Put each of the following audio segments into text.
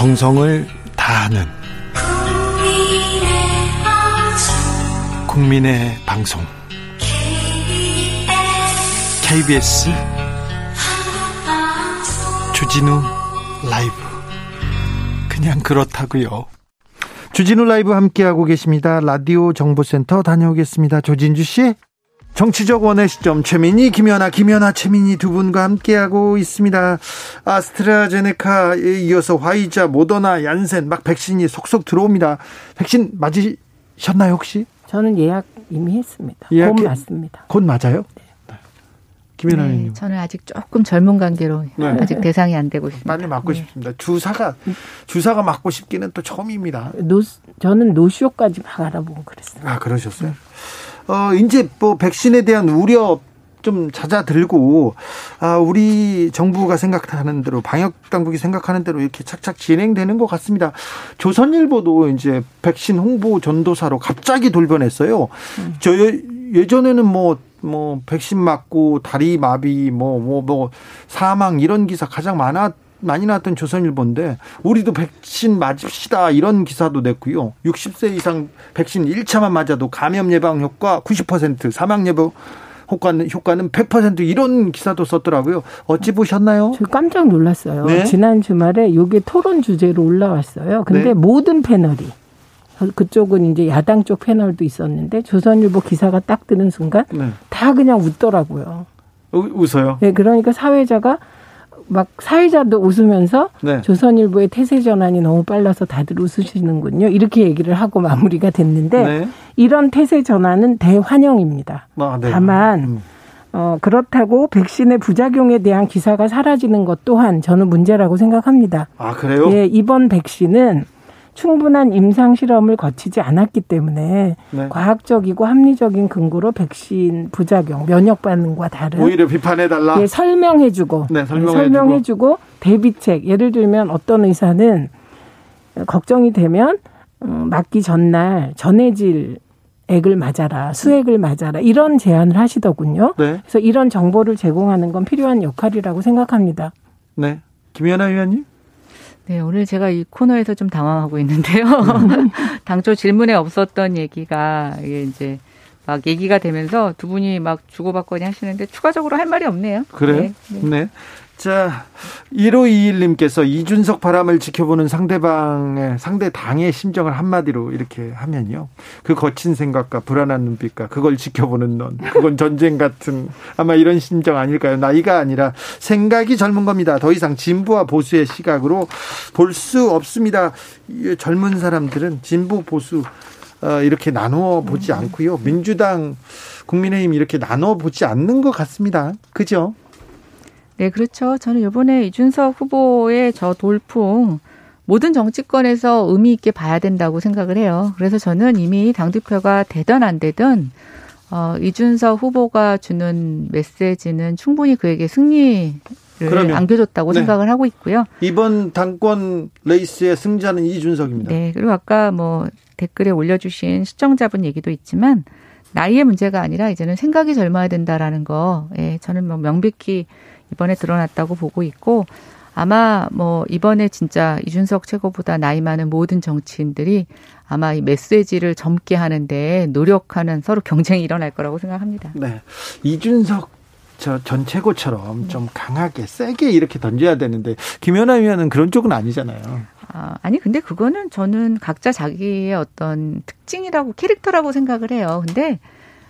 정성을 다하는 국민의 방송 KBS 주진우 라이브 그냥 그렇다고요. 주진우 라이브 함께하고 계십니다. 라디오 정보센터 다녀오겠습니다. 조진주 씨. 정치적 원의 시점 최민희 김연아 김연아 최민희 두 분과 함께하고 있습니다. 아스트라제네카에 이어서 화이자 모더나 얀센 막 백신이 속속 들어옵니다. 백신 맞으셨나요 혹시? 저는 예약 이미 했습니다. 예약 곧 맞습니다. 곧 맞아요? 네. 김연아 님. 네, 저는 아직 조금 젊은 관계로 네. 아직 대상이 안 되고 있습니다. 빨리 맞고 네. 싶습니다. 주사가 주사가 맞고 싶기는 또 처음입니다. 노 저는 노쇼까지 막 알아보고 그랬어요. 아 그러셨어요? 네. 어, 이제 뭐 백신에 대한 우려 좀 잦아들고 아 우리 정부가 생각하는 대로 방역 당국이 생각하는 대로 이렇게 착착 진행되는 것 같습니다. 조선일보도 이제 백신 홍보 전도사로 갑자기 돌변했어요. 음. 저 예전에는 뭐뭐 뭐 백신 맞고 다리 마비 뭐뭐뭐 뭐, 뭐 사망 이런 기사 가장 많았 많이 나왔던 조선일보인데 우리도 백신 맞읍시다 이런 기사도 냈고요. 60세 이상 백신 1차만 맞아도 감염 예방 효과 90% 사망 예방 효과는 효과는 100% 이런 기사도 썼더라고요. 어찌 보셨나요? 저 깜짝 놀랐어요. 네? 지난 주말에 이게 토론 주제로 올라왔어요. 근데 네? 모든 패널이 그쪽은 이제 야당 쪽 패널도 있었는데 조선일보 기사가 딱 뜨는 순간 네. 다 그냥 웃더라고요. 웃어요? 네, 그러니까 사회자가 막 사회자도 웃으면서 네. 조선일보의 태세 전환이 너무 빨라서 다들 웃으시는군요. 이렇게 얘기를 하고 마무리가 됐는데 네. 이런 태세 전환은 대환영입니다. 아, 네. 다만 음. 어, 그렇다고 백신의 부작용에 대한 기사가 사라지는 것 또한 저는 문제라고 생각합니다. 아, 그래요? 예, 이번 백신은 충분한 임상 실험을 거치지 않았기 때문에 네. 과학적이고 합리적인 근거로 백신 부작용, 면역 반응과 다른 오히려 비판해 달라. 예, 설명해 주고 네, 설명해 주고. 설명해주고 대비책. 예를 들면 어떤 의사는 걱정이 되면 음, 맞기 전날 전해질 액을 맞아라, 수액을 맞아라 이런 제안을 하시더군요. 네. 그래서 이런 정보를 제공하는 건 필요한 역할이라고 생각합니다. 네, 김연아 의원님. 네, 오늘 제가 이 코너에서 좀 당황하고 있는데요. 당초 질문에 없었던 얘기가 이게 이제 막 얘기가 되면서 두 분이 막 주고받거니 하시는데 추가적으로 할 말이 없네요. 그래요? 네. 네. 네. 자, 1521님께서 이준석 바람을 지켜보는 상대방의, 상대 당의 심정을 한마디로 이렇게 하면요. 그 거친 생각과 불안한 눈빛과 그걸 지켜보는 넌. 그건 전쟁 같은 아마 이런 심정 아닐까요? 나이가 아니라 생각이 젊은 겁니다. 더 이상 진보와 보수의 시각으로 볼 수 없습니다. 젊은 사람들은 진보, 보수, 어, 이렇게 나누어 보지 않고요. 민주당, 국민의힘 이렇게 나누어 보지 않는 것 같습니다. 그죠? 네, 그렇죠. 저는 이번에 이준석 후보의 저 돌풍 모든 정치권에서 의미 있게 봐야 된다고 생각을 해요. 그래서 저는 이미 당대표가 되든 안 되든 어, 이준석 후보가 주는 메시지는 충분히 그에게 승리를 그러면, 안겨줬다고 네. 생각을 하고 있고요. 이번 당권 레이스의 승자는 이준석입니다. 네. 그리고 아까 뭐 댓글에 올려주신 시청자분 얘기도 있지만 나이의 문제가 아니라 이제는 생각이 젊어야 된다라는 거, 예, 저는 뭐 명백히 이번에 드러났다고 보고 있고 아마 뭐 이번에 진짜 이준석 최고보다 나이 많은 모든 정치인들이 아마 이 메시지를 젊게 하는데 노력하는 서로 경쟁이 일어날 거라고 생각합니다. 네. 이준석 저전 최고처럼 네. 좀 강하게 세게 이렇게 던져야 되는데 김연아 의원은 그런 쪽은 아니잖아요. 아, 아니 근데 그거는 저는 각자 자기의 어떤 특징이라고 캐릭터라고 생각을 해요. 근데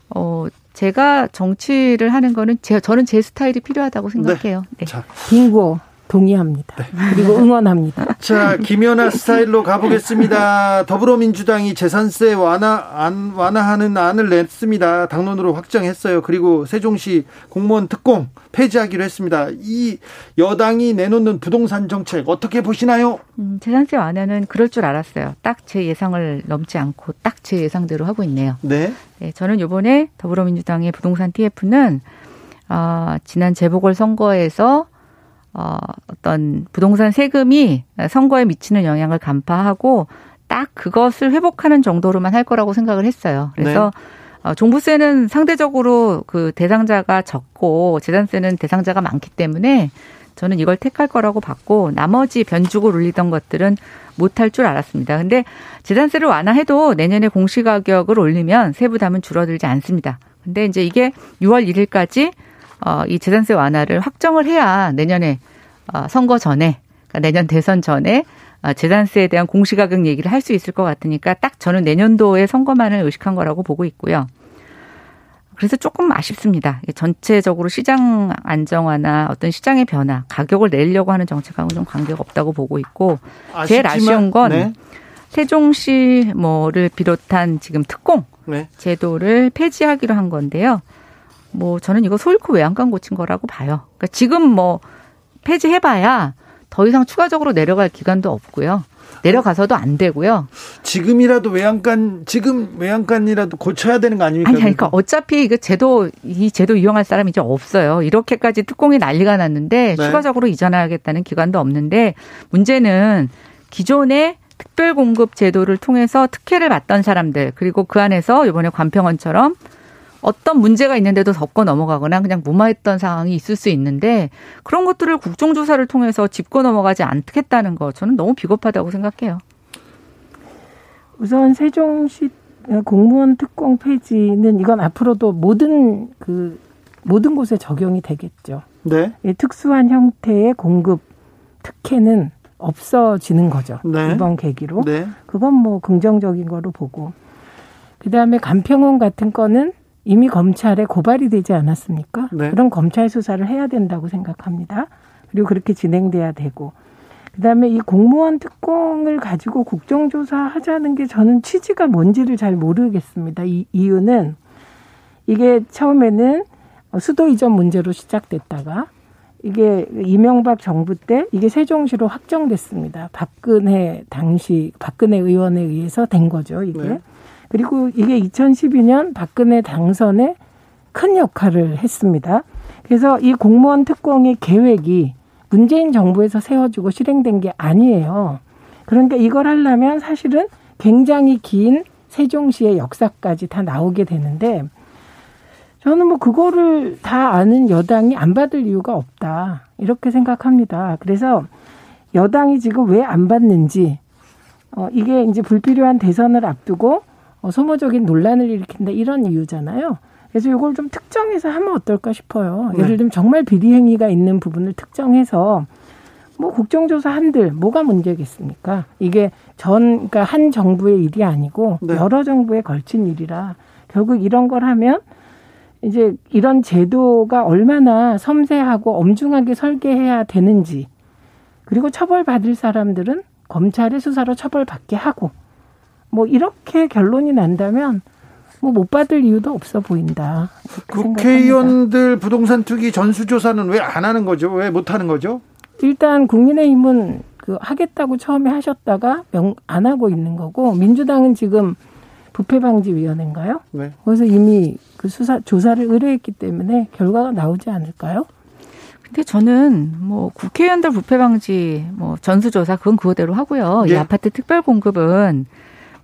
어 제가 정치를 하는 거는 제, 저는 제 스타일이 필요하다고 네. 생각해요. 네. 자. 빙고. 동의합니다. 네. 그리고 응원합니다. 자, 김연아 스타일로 가보겠습니다. 더불어민주당이 재산세 완화, 안, 완화하는 안을 냈습니다. 당론으로 확정했어요. 그리고 세종시 공무원 특공 폐지하기로 했습니다. 이 여당이 내놓는 부동산 정책 어떻게 보시나요? 음, 재산세 완화는 그럴 줄 알았어요. 딱 제 예상을 넘지 않고 딱 제 예상대로 하고 있네요. 네. 네 저는 요번에 더불어민주당의 부동산 TF는 어, 지난 재보궐 선거에서 어, 어떤 부동산 세금이 선거에 미치는 영향을 간파하고 딱 그것을 회복하는 정도로만 할 거라고 생각을 했어요. 그래서 네. 어, 종부세는 상대적으로 그 대상자가 적고 재산세는 대상자가 많기 때문에 저는 이걸 택할 거라고 봤고 나머지 변죽을 올리던 것들은 못할 줄 알았습니다. 근데 재산세를 완화해도 내년에 공시가격을 올리면 세부담은 줄어들지 않습니다. 근데 이제 이게 6월 1일까지 어, 이 재산세 완화를 확정을 해야 내년에 어, 선거 전에 그러니까 내년 대선 전에 어, 재산세에 대한 공시가격 얘기를 할 수 있을 것 같으니까 딱 저는 내년도에 선거만을 의식한 거라고 보고 있고요. 그래서 조금 아쉽습니다. 전체적으로 시장 안정화나 어떤 시장의 변화, 가격을 내려고 하는 정책하고는 좀 관계가 없다고 보고 있고 아쉽지만, 제일 아쉬운 건 네. 세종시 뭐를 비롯한 지금 특공 네. 제도를 폐지하기로 한 건데요. 뭐 저는 이거 소일코 외양간 고친 거라고 봐요. 그러니까 지금 뭐 폐지해봐야 더 이상 추가적으로 내려갈 기간도 없고요. 내려가서도 안 되고요. 지금이라도 외양간 지금 외양간이라도 고쳐야 되는 거 아닙니까? 아니 그러니까 어차피 그 제도 이 제도 이용할 사람이 이제 없어요. 이렇게까지 특공이 난리가 났는데 네. 추가적으로 이전하겠다는 기관도 없는데 문제는 기존의 특별 공급 제도를 통해서 특혜를 받던 사람들 그리고 그 안에서 이번에 관평원처럼 어떤 문제가 있는데도 덮고 넘어가거나 그냥 무마했던 상황이 있을 수 있는데 그런 것들을 국정조사를 통해서 짚고 넘어가지 않겠다는 거 저는 너무 비겁하다고 생각해요. 우선 세종시 공무원 특공 폐지는 이건 앞으로도 모든 그 모든 곳에 적용이 되겠죠. 네. 특수한 형태의 공급 특혜는 없어지는 거죠. 네. 이번 계기로. 네. 그건 뭐 긍정적인 거로 보고. 그다음에 간평원 같은 거는 이미 검찰에 고발이 되지 않았습니까? 네. 그런 검찰 수사를 해야 된다고 생각합니다. 그리고 그렇게 진행돼야 되고. 그다음에 이 공무원 특공을 가지고 국정조사 하자는 게 저는 취지가 뭔지를 잘 모르겠습니다. 이 이유는 이게 처음에는 수도 이전 문제로 시작됐다가 이게 이명박 정부 때 이게 세종시로 확정됐습니다. 박근혜 당시 박근혜 의원에 의해서 된 거죠, 이게. 네. 그리고 이게 2012년 박근혜 당선에 큰 역할을 했습니다. 그래서 이 공무원 특공의 계획이 문재인 정부에서 세워주고 실행된 게 아니에요. 그러니까 이걸 하려면 사실은 굉장히 긴 세종시의 역사까지 다 나오게 되는데 저는 뭐 그거를 다 아는 여당이 안 받을 이유가 없다. 이렇게 생각합니다. 그래서 여당이 지금 왜 안 받는지, 어, 이게 이제 불필요한 대선을 앞두고 어, 소모적인 논란을 일으킨다 이런 이유잖아요. 그래서 이걸 좀 특정해서 하면 어떨까 싶어요. 네. 예를 들면 정말 비리 행위가 있는 부분을 특정해서 뭐 국정조사 한들 뭐가 문제겠습니까? 이게 전 그러니까 한 정부의 일이 아니고 네. 여러 정부에 걸친 일이라 결국 이런 걸 하면 이제 이런 제도가 얼마나 섬세하고 엄중하게 설계해야 되는지 그리고 처벌받을 사람들은 검찰의 수사로 처벌받게 하고 뭐 이렇게 결론이 난다면 뭐 못 받을 이유도 없어 보인다. 국회의원들 생각합니다. 부동산 투기 전수조사는 왜 안 하는 거죠? 왜 못 하는 거죠? 일단 국민의힘은 그 하겠다고 처음에 하셨다가 명, 안 하고 있는 거고 민주당은 지금 부패방지위원회인가요? 네. 거기서 이미 그 수사 조사를 의뢰했기 때문에 결과가 나오지 않을까요? 근데 저는 뭐 국회의원들 부패 방지 뭐 전수조사 그건 그거대로 하고요. 네. 이 아파트 특별 공급은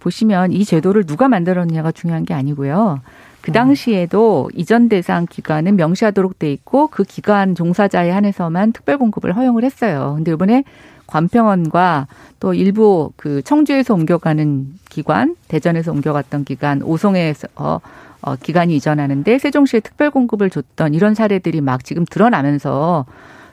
보시면 이 제도를 누가 만들었느냐가 중요한 게 아니고요. 그 당시에도 이전 대상 기관은 명시하도록 돼 있고 그 기관 종사자에 한해서만 특별 공급을 허용을 했어요. 근데 이번에 관평원과 또 일부 그 청주에서 옮겨가는 기관, 대전에서 옮겨갔던 기관, 오송에서 어, 어, 기관이 이전하는데 세종시에 특별 공급을 줬던 이런 사례들이 막 지금 드러나면서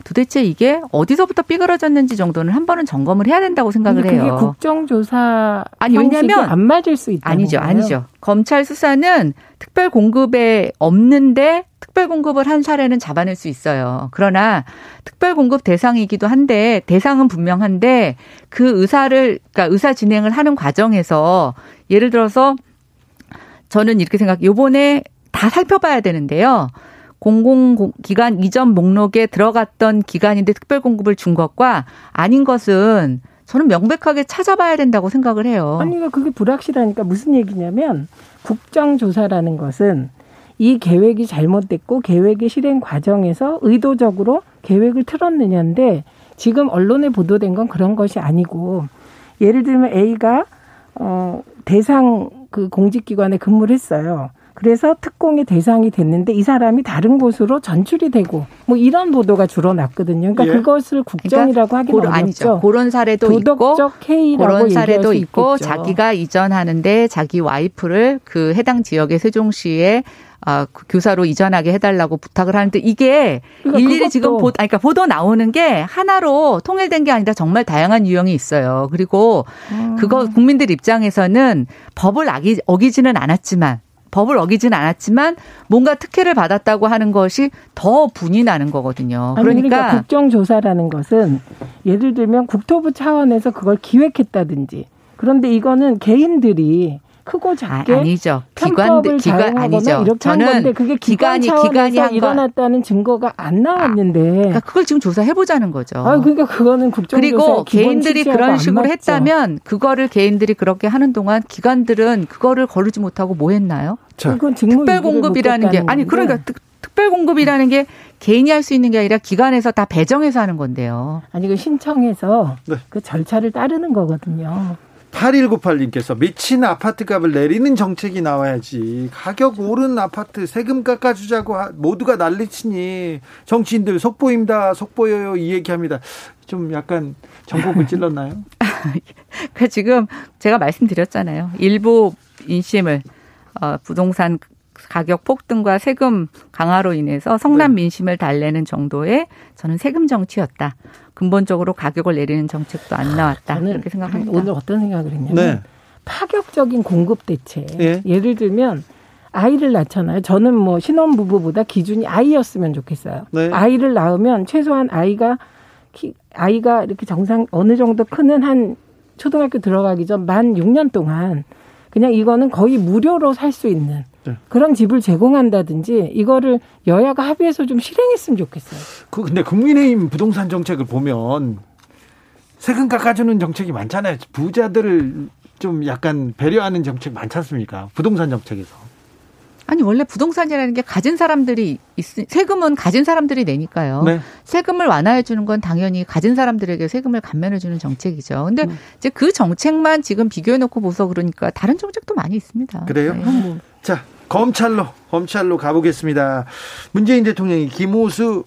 도대체 이게 어디서부터 삐그러졌는지 정도는 한 번은 점검을 해야 된다고 생각을 그게 해요. 국정조사 아니 왜냐면 안 맞을 수 있다. 아니죠, 거예요? 아니죠. 검찰 수사는 특별 공급에 없는데 특별 공급을 한 사례는 잡아낼 수 있어요. 그러나 특별 공급 대상이기도 한데 대상은 분명한데 그 의사를 그러니까 의사 진행을 하는 과정에서 예를 들어서 저는 이렇게 생각. 요번에 다 살펴봐야 되는데요. 공공기관 이전 목록에 들어갔던 기관인데 특별 공급을 준 것과 아닌 것은 저는 명백하게 찾아봐야 된다고 생각을 해요. 아니, 그게 불확실하니까 무슨 얘기냐면 국정조사라는 것은 이 계획이 잘못됐고 계획의 실행 과정에서 의도적으로 계획을 틀었느냐인데 지금 언론에 보도된 건 그런 것이 아니고 예를 들면 A가 어 대상 그 공직기관에 근무를 했어요. 그래서 특공의 대상이 됐는데 이 사람이 다른 곳으로 전출이 되고 뭐 이런 보도가 주로 났거든요. 그러니까 예. 그것을 국정이라고 그러니까 하기는 어렵죠. 아니죠. 그런 사례도 있고 그런 사례도 있고 자기가 이전하는데 자기 와이프를 그 해당 지역의 세종시에 아, 그 교사로 이전하게 해달라고 부탁을 하는데 이게 그러니까 일일이 지금 보, 아니, 그러니까 보도 나오는 게 하나로 통일된 게 아니라 정말 다양한 유형이 있어요. 그리고 음. 그거 국민들 입장에서는 법을 어기, 어기지는 않았지만 법을 어기진 않았지만 뭔가 특혜를 받았다고 하는 것이 더 분이 나는 거거든요. 그러니까, 그러니까 국정조사라는 것은 예를 들면 국토부 차원에서 그걸 기획했다든지 그런데 이거는 개인들이 크고 작게 아, 니죠 기관들 기관 아니죠. 이렇게 저는 한 건데 그게 기관이 기관이 한 일어났다는 증거가 안 나왔는데 아, 그러니까 그걸 지금 조사해 보자는 거죠. 아 그러니까 그거는 국정 그리고 개인들이 그런 식으로 했다면 그거를 개인들이 그렇게 하는 동안 기관들은 그거를 거르지 못하고 뭐 했나요? 자, 특별 공급이라는 게 아니 그러니까 특, 특별 공급이라는 게 개인이 할 수 있는 게 아니라 기관에서 다 배정해서 하는 건데요. 아니 그 신청해서 네. 그 절차를 따르는 거거든요. 8198님께서 미친 아파트 값을 내리는 정책이 나와야지. 가격 오른 아파트 세금 깎아주자고 모두가 난리치니 정치인들 속보입니다. 속보여요. 이 얘기합니다. 좀 약간 정복을 찔렀나요? 그 지금 제가 말씀드렸잖아요. 일부 인심을 어, 부동산 가격 폭등과 세금 강화로 인해서 성남 네. 민심을 달래는 정도의 저는 세금 정치였다. 근본적으로 가격을 내리는 정책도 안 나왔다. 저는 이렇게 생각합니다. 오늘 어떤 생각을 했냐면 네. 파격적인 공급 대책. 예. 예를 들면 아이를 낳잖아요. 저는 뭐 신혼 부부보다 기준이 아이였으면 좋겠어요. 네. 아이를 낳으면 최소한 아이가 키, 아이가 이렇게 정상 어느 정도 크는 한 초등학교 들어가기 전 만 6년 동안 그냥 이거는 거의 무료로 살 수 있는 네. 그런 집을 제공한다든지 이거를 여야가 합의해서 좀 실행했으면 좋겠어요. 그 근데 국민의힘 부동산 정책을 보면 세금 깎아주는 정책이 많잖아요. 부자들을 좀 약간 배려하는 정책 많지 않습니까? 부동산 정책에서. 아니 원래 부동산이라는 게 가진 사람들이 있, 세금은 가진 사람들이 내니까요. 네. 세금을 완화해 주는 건 당연히 가진 사람들에게 세금을 감면해 주는 정책이죠. 근데 음. 이제 그 정책만 지금 비교해 놓고 보서 그러니까 다른 정책도 많이 있습니다. 그래요? 네. 자, 검찰로 검찰로 가보겠습니다. 문재인 대통령이 김호수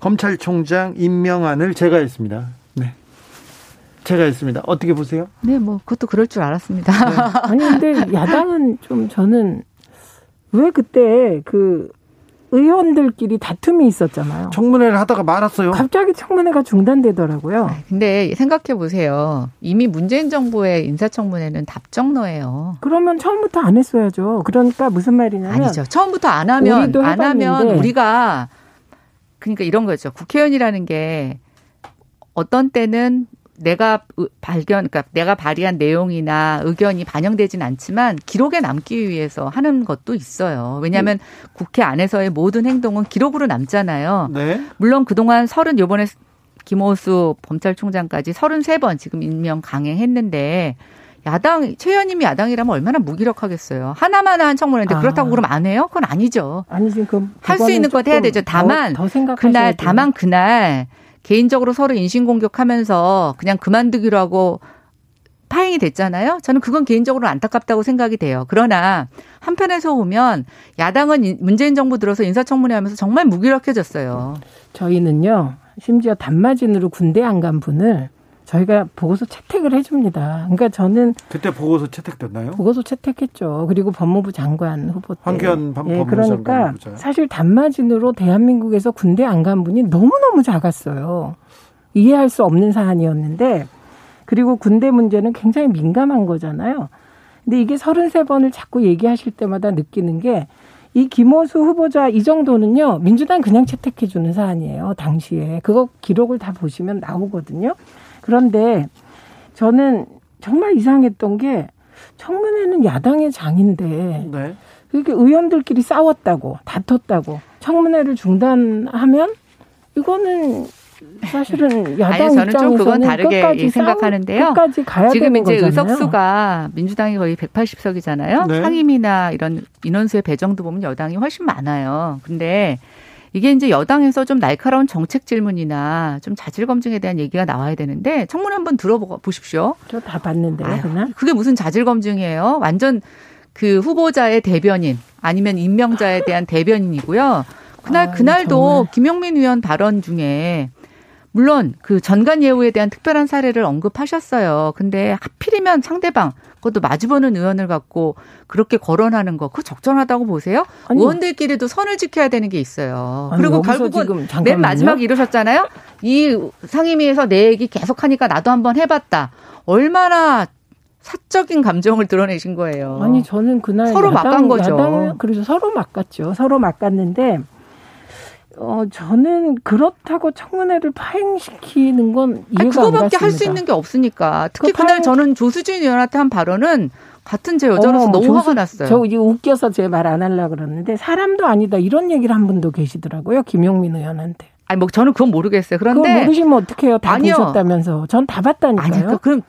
검찰총장 임명안을 제가 했습니다. 네. 제가 했습니다. 어떻게 보세요? 네, 뭐 그것도 그럴 줄 알았습니다. 네. 아니 근데 야당은 좀 저는 왜 그때 그 의원들끼리 다툼이 있었잖아요. 청문회를 하다가 말았어요. 갑자기 청문회가 중단되더라고요. 근데 생각해 보세요. 이미 문재인 정부의 인사청문회는 답정너예요. 그러면 처음부터 안 했어야죠. 그러니까 무슨 말이냐면 아니죠. 처음부터 안 하면 안 하면 우리가 그러니까 이런 거죠. 국회의원이라는 게 어떤 때는 내가 발견, 그러니까 내가 발의한 내용이나 의견이 반영되진 않지만 기록에 남기 위해서 하는 것도 있어요. 왜냐하면 음. 국회 안에서의 모든 행동은 기록으로 남잖아요. 네. 물론 그동안 서른 요번에 김호수 검찰총장까지 서른세 번 지금 임명 강행했는데 야당 최 의원님이 야당이라면 얼마나 무기력하겠어요. 하나만 한 청문회인데 아. 그렇다고 그러면 안 해요? 그건 아니죠. 아니지 그럼 할 수 있는 것 해야 되죠. 다만 더, 더 그날 다만 그날 개인적으로 서로 인신공격하면서 그냥 그만두기로 하고 파행이 됐잖아요. 저는 그건 개인적으로 안타깝다고 생각이 돼요. 그러나 한편에서 보면 야당은 문재인 정부 들어서 인사청문회 하면서 정말 무기력해졌어요. 저희는요, 심지어 단마진으로 군대 안 간 분을 저희가 보고서 채택을 해줍니다. 그러니까 저는 그때 보고서 채택됐나요? 보고서 채택했죠. 그리고 법무부 장관 후보 때. 황교안 예, 그러니까 사실 단마진으로 대한민국에서 군대 안 간 분이 너무 너무 작았어요. 이해할 수 없는 사안이었는데 그리고 군대 문제는 굉장히 민감한 거잖아요. 근데 이게 33번을 자꾸 얘기하실 때마다 느끼는 게 이 김호수 후보자 이 정도는요, 민주당 그냥 채택해 주는 사안이에요, 당시에. 그거 기록을 다 보시면 나오거든요. 그런데 저는 정말 이상했던 게 청문회는 야당의 장인데 네. 이렇게 의원들끼리 싸웠다고 다퉜다고 청문회를 중단하면 이거는 사실은 야당 아니, 저는 좀 그건 다르게 생각하는데요. 끝까지 가야 지금 되는 이제 거잖아요. 의석수가 민주당이 거의 180석이잖아요. 네. 상임이나 이런 인원수의 배정도 보면 여당이 훨씬 많아요. 근데 이게 이제 여당에서 좀 날카로운 정책 질문이나 좀 자질 검증에 대한 얘기가 나와야 되는데 청문 회 한번 들어보십시오. 저 다 봤는데요, 그날. 그게 무슨 자질 검증이에요? 완전 그 후보자의 대변인 아니면 임명자에 대한 대변인이고요. 그날 아, 그날도 정말. 김용민 의원 발언 중에 물론 그 전관 예우에 대한 특별한 사례를 언급하셨어요. 근데 하필이면 상대방 그것도 마주보는 의원을 갖고 그렇게 거론하는 거 그거 적절하다고 보세요? 아니, 의원들끼리도 선을 지켜야 되는 게 있어요. 아니, 그리고 결국은 맨 마지막에 이러셨잖아요. 이 상임위에서 내 얘기 계속 하니까 나도 한번 해봤다. 얼마나 사적인 감정을 드러내신 거예요. 아니 저는 그날 서로 야당, 막간 거죠. 야당, 그래서 서로 막갔죠. 서로 막갔는데 어, 저는 그렇다고 청문회를 파행시키는 건 이해가 아니, 그거밖에 할 수 있는 게 없으니까. 특히 그 그날 저는 조수진 의원한테 한 발언은 같은 제 여자로서 어, 너무 조수, 화가 났어요. 저 이제 웃겨서 제 말 안 하려고 그러는데 사람도 아니다 이런 얘기를 한 분도 계시더라고요. 김용민 의원한테. 아니 뭐 저는 그건 모르겠어요. 그런데 그거 모르시면 어떡해요. 다 아니요. 보셨다면서. 전 다 봤다니까요. 아니, 그, 그럼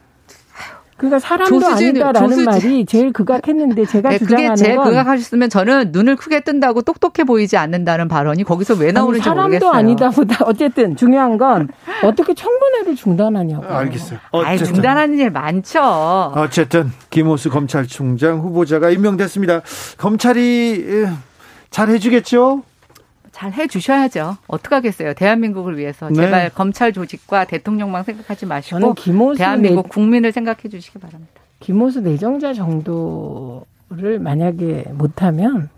그러니까 사람도 조수진, 아니다라는 조수진. 말이 제일 극악했는데 제가 네, 주장하는 그게 제일 건 극악하셨으면 저는 눈을 크게 뜬다고 똑똑해 보이지 않는다는 발언이 거기서 왜 나오는지 아니, 사람도 모르겠어요. 아니다 보다 어쨌든 중요한 건 어떻게 청문회를 중단하냐고. 아, 알겠어요. 아 중단하는 일 많죠. 어쨌든 김호수 검찰총장 후보자가 임명됐습니다. 검찰이 잘 해주겠죠? 잘 해주셔야죠. 어떡하겠어요. 대한민국을 위해서. 네. 제발 검찰 조직과 대통령만 생각하지 마시고 대한민국 내... 국민을 생각해 주시기 바랍니다. 김호수 내정자 정도를 만약에 못하면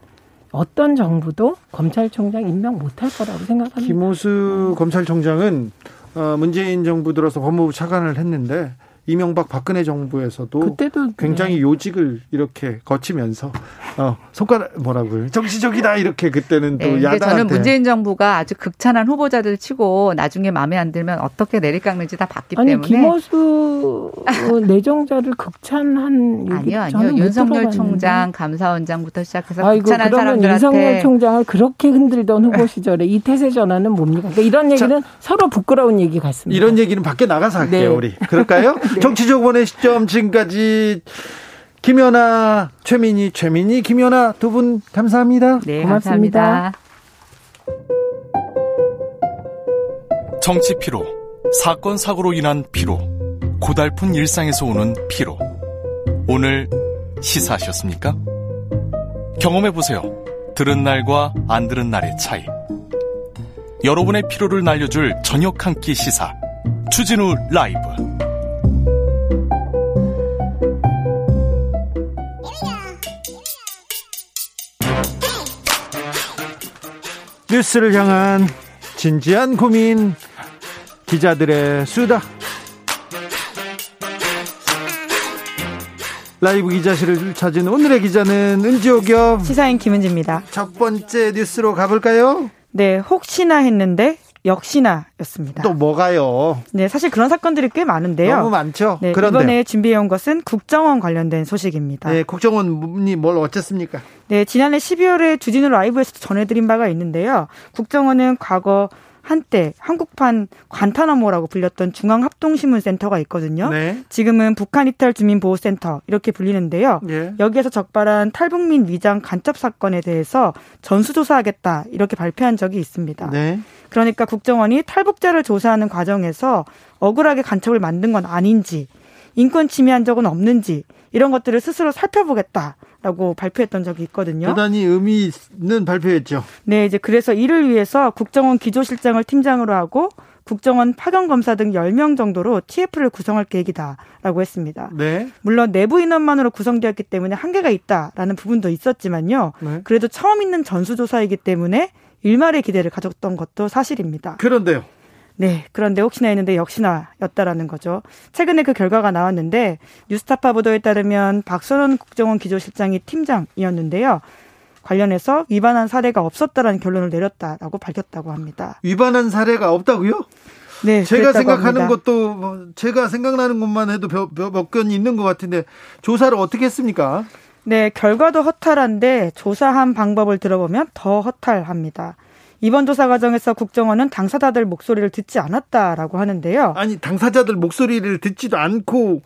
어떤 정부도 검찰총장 임명 못할 거라고 생각합니다. 김호수 검찰총장은 어, 문재인 정부 들어서 법무부 차관을 했는데 이명박 박근혜 정부에서도 그때도 굉장히 네. 요직을 이렇게 거치면서 어, 손가락 뭐라고요 정치적이다 이렇게 그때는 또 네, 야당한테 저는 문재인 정부가 아주 극찬한 후보자들 치고 나중에 마음에 안 들면 어떻게 내리깎는지 다 봤기 아니, 때문에 김호수 내정자를 극찬한 아니요 아니요 윤석열 총장 감사원장부터 시작해서 아이고, 극찬한 사람들한테 윤석열 총장을 그렇게 흔들던 후보 시절에 이 태세 전환은 뭡니까 그러니까 이런 얘기는 자, 서로 부끄러운 얘기 같습니다. 이런 얘기는 밖에 나가서 할게요 네. 우리 그럴까요? 네. 정치적 원의 시점 지금까지 김연아, 최민희, 최민희, 김연아 두 분 감사합니다. 네, 고맙습니다. 감사합니다. 정치 피로, 사건 사고로 인한 피로, 고달픈 일상에서 오는 피로. 오늘 시사하셨습니까? 경험해 보세요. 들은 날과 안 들은 날의 차이. 여러분의 피로를 날려줄 저녁 한 끼 시사. 추진우 라이브. 뉴스를 향한 진지한 고민 기자들의 수다. 라이브 기자실을 찾은 오늘의 기자는 은지옥이요. 시사인 김은지입니다. 첫 번째 뉴스로 가볼까요? 네 혹시나 했는데 역시나였습니다. 또 뭐가요? 네, 사실 그런 사건들이 꽤 많은데요. 너무 많죠. 네, 그런데 이번에 준비해온 것은 국정원 관련된 소식입니다. 네, 국정원이 뭘 어쨌습니까? 네, 지난해 12월에 주진우 라이브에서 전해드린 바가 있는데요. 국정원은 과거 한때 한국판 관타나모라고 불렸던 중앙합동신문센터가 있거든요. 네. 지금은 북한 이탈 주민보호센터 이렇게 불리는데요. 네. 여기에서 적발한 탈북민 위장 간첩 사건에 대해서 전수조사하겠다 이렇게 발표한 적이 있습니다. 네. 그러니까 국정원이 탈북자를 조사하는 과정에서 억울하게 간첩을 만든 건 아닌지 인권 침해한 적은 없는지 이런 것들을 스스로 살펴보겠다 라고 발표했던 적이 있거든요. 대단히 의미 있는 발표였죠. 네, 이제 그래서 이를 위해서 국정원 기조실장을 팀장으로 하고 국정원 파견 검사 등 10명 정도로 TF를 구성할 계획이다라고 했습니다. 네. 물론 내부 인원만으로 구성되었기 때문에 한계가 있다라는 부분도 있었지만요. 네. 그래도 처음 있는 전수조사이기 때문에 일말의 기대를 가졌던 것도 사실입니다. 그런데요. 네. 그런데 혹시나 했는데 역시나였다라는 거죠. 최근에 그 결과가 나왔는데 뉴스타파 보도에 따르면 박선원 국정원 기조실장이 팀장이었는데요. 관련해서 위반한 사례가 없었다라는 결론을 내렸다라고 밝혔다고 합니다. 위반한 사례가 없다고요? 네, 제가 생각하는 합니다. 것도 뭐 제가 생각나는 것만 해도 몇 건이 있는 것 같은데 조사를 어떻게 했습니까? 네, 결과도 허탈한데 조사한 방법을 들어보면 더 허탈합니다. 이번 조사 과정에서 국정원은 당사자들 목소리를 듣지 않았다라고 하는데요. 아니 당사자들 목소리를 듣지도 않고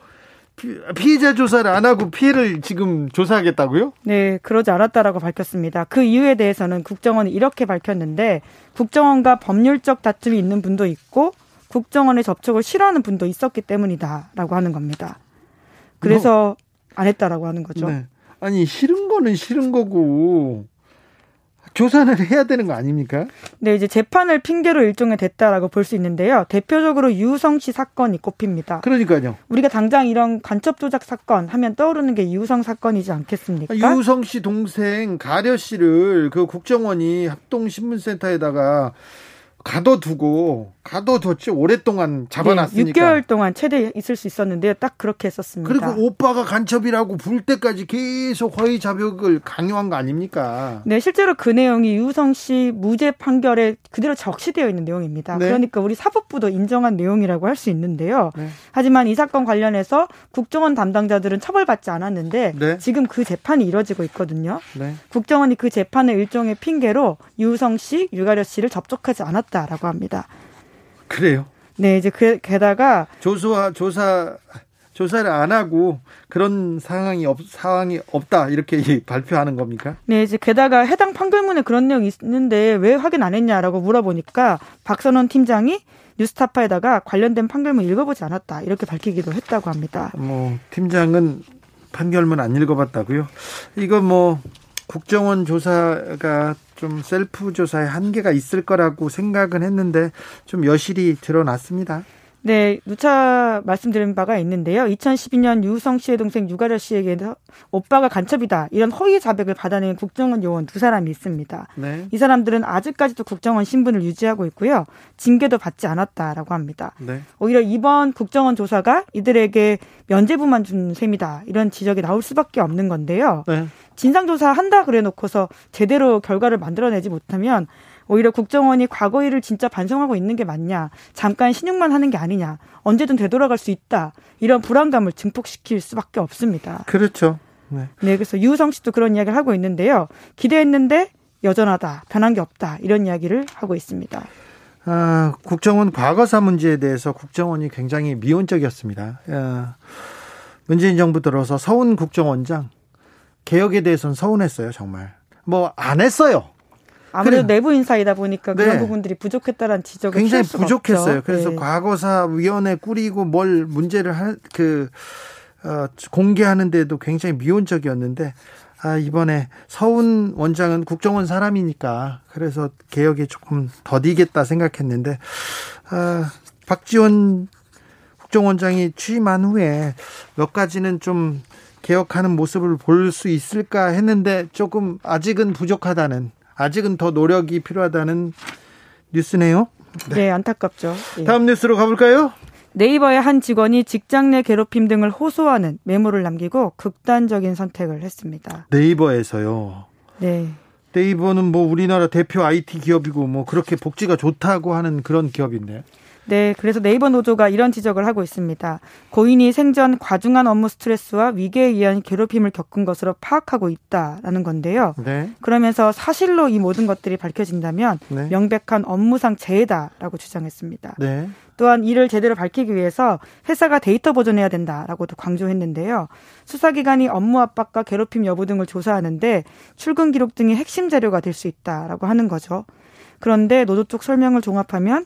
피해자 조사를 안 하고 피해를 지금 조사하겠다고요? 네, 그러지 않았다라고 밝혔습니다. 그 이유에 대해서는 국정원이 이렇게 밝혔는데 국정원과 법률적 다툼이 있는 분도 있고 국정원의 접촉을 싫어하는 분도 있었기 때문이다라고 하는 겁니다. 그래서 뭐, 안 했다라고 하는 거죠. 네. 아니 싫은 거는 싫은 거고 조사는 해야 되는 거 아닙니까? 네, 이제 재판을 핑계로 일종의 됐다라고 볼 수 있는데요. 대표적으로 유성 씨 사건이 꼽힙니다. 그러니까요. 우리가 당장 이런 간첩 조작 사건 하면 떠오르는 게 유성 사건이지 않겠습니까? 유성 씨 동생 가려 씨를 그 국정원이 합동 신문센터에다가 가둬두고 가둬뒀죠. 오랫동안 잡아놨으니까. 네, 6개월 동안 최대 있을 수 있었는데요. 딱 그렇게 했었습니다. 그리고 오빠가 간첩이라고 부를 때까지 계속 허위 자백을 강요한 거 아닙니까? 네, 실제로 그 내용이 유성 씨 무죄 판결에 그대로 적시되어 있는 내용입니다. 네. 그러니까 우리 사법부도 인정한 내용이라고 할 수 있는데요. 네. 하지만 이 사건 관련해서 국정원 담당자들은 처벌받지 않았는데 네. 지금 그 재판이 이뤄지고 있거든요. 네. 국정원이 그 재판을 일종의 핑계로 유성 씨, 유가려 씨를 접촉하지 않았다 라고 합니다. 그래요? 네, 이제 그, 게다가 조사 조사 조사를 안 하고 그런 상황이 없 상황이 없다 이렇게 발표하는 겁니까? 네, 이제 게다가 해당 판결문에 그런 내용이 있는데 왜 확인 안 했냐라고 물어보니까 박선원 팀장이 뉴스타파에다가 관련된 판결문 읽어보지 않았다 이렇게 밝히기도 했다고 합니다. 뭐 팀장은 판결문 안 읽어봤다고요? 이거 뭐 국정원 조사가 좀 셀프 조사에 한계가 있을 거라고 생각은 했는데 좀 여실히 드러났습니다. 네, 누차 말씀드린 바가 있는데요. 2012년 유성 씨의 동생 유가려 씨에게서 오빠가 간첩이다 이런 허위 자백을 받아낸 국정원 요원 두 사람이 있습니다. 네. 이 사람들은 아직까지도 국정원 신분을 유지하고 있고요. 징계도 받지 않았다라고 합니다. 네. 오히려 이번 국정원 조사가 이들에게 면죄부만 준 셈이다 이런 지적이 나올 수밖에 없는 건데요. 네. 진상조사 한다 그래 놓고서 제대로 결과를 만들어내지 못하면 오히려 국정원이 과거 일을 진짜 반성하고 있는 게 맞냐, 잠깐 신용만 하는 게 아니냐, 언제든 되돌아갈 수 있다, 이런 불안감을 증폭시킬 수밖에 없습니다. 그렇죠. 네. 네, 그래서 유성 씨도 그런 이야기를 하고 있는데요. 기대했는데 여전하다, 변한 게 없다, 이런 이야기를 하고 있습니다. 아, 국정원 과거사 문제에 대해서 국정원이 굉장히 미온적이었습니다. 아, 문재인 정부 들어서 서훈 국정원장 개혁에 대해서는 서운했어요, 정말. 뭐 안 했어요. 아무래도 그래. 내부 인사이다 보니까 네. 그런 부분들이 부족했다라는 지적을 굉장히 부족했어요. 없죠. 그래서 네. 과거사 위원회 꾸리고 뭘 문제를 할그 어, 공개하는데도 굉장히 미온적이었는데 아, 이번에 서훈 원장은 국정원 사람이니까 그래서 개혁에 조금 더디겠다 생각했는데 아, 박지원 국정원장이 취임한 후에 몇 가지는 좀 개혁하는 모습을 볼 수 있을까 했는데 조금 아직은 부족하다는 아직은 더 노력이 필요하다는 뉴스네요. 네, 네 안타깝죠. 예. 다음 뉴스로 가볼까요? 네이버의 한 직원이 직장 내 괴롭힘 등을 호소하는 메모를 남기고 극단적인 선택을 했습니다. 네이버에서요. 네. 네이버는 뭐 우리나라 대표 IT 기업이고 뭐 그렇게 복지가 좋다고 하는 그런 기업인데. 네, 그래서 네이버 노조가 이런 지적을 하고 있습니다. 고인이 생전 과중한 업무 스트레스와 위계에 의한 괴롭힘을 겪은 것으로 파악하고 있다라는 건데요. 네. 그러면서 사실로 이 모든 것들이 밝혀진다면 네. 명백한 업무상 재해다라고 주장했습니다. 네. 또한 이를 제대로 밝히기 위해서 회사가 데이터 보존해야 된다라고도 강조했는데요. 수사기관이 업무 압박과 괴롭힘 여부 등을 조사하는데 출근 기록 등이 핵심 자료가 될 수 있다라고 하는 거죠. 그런데 노조 쪽 설명을 종합하면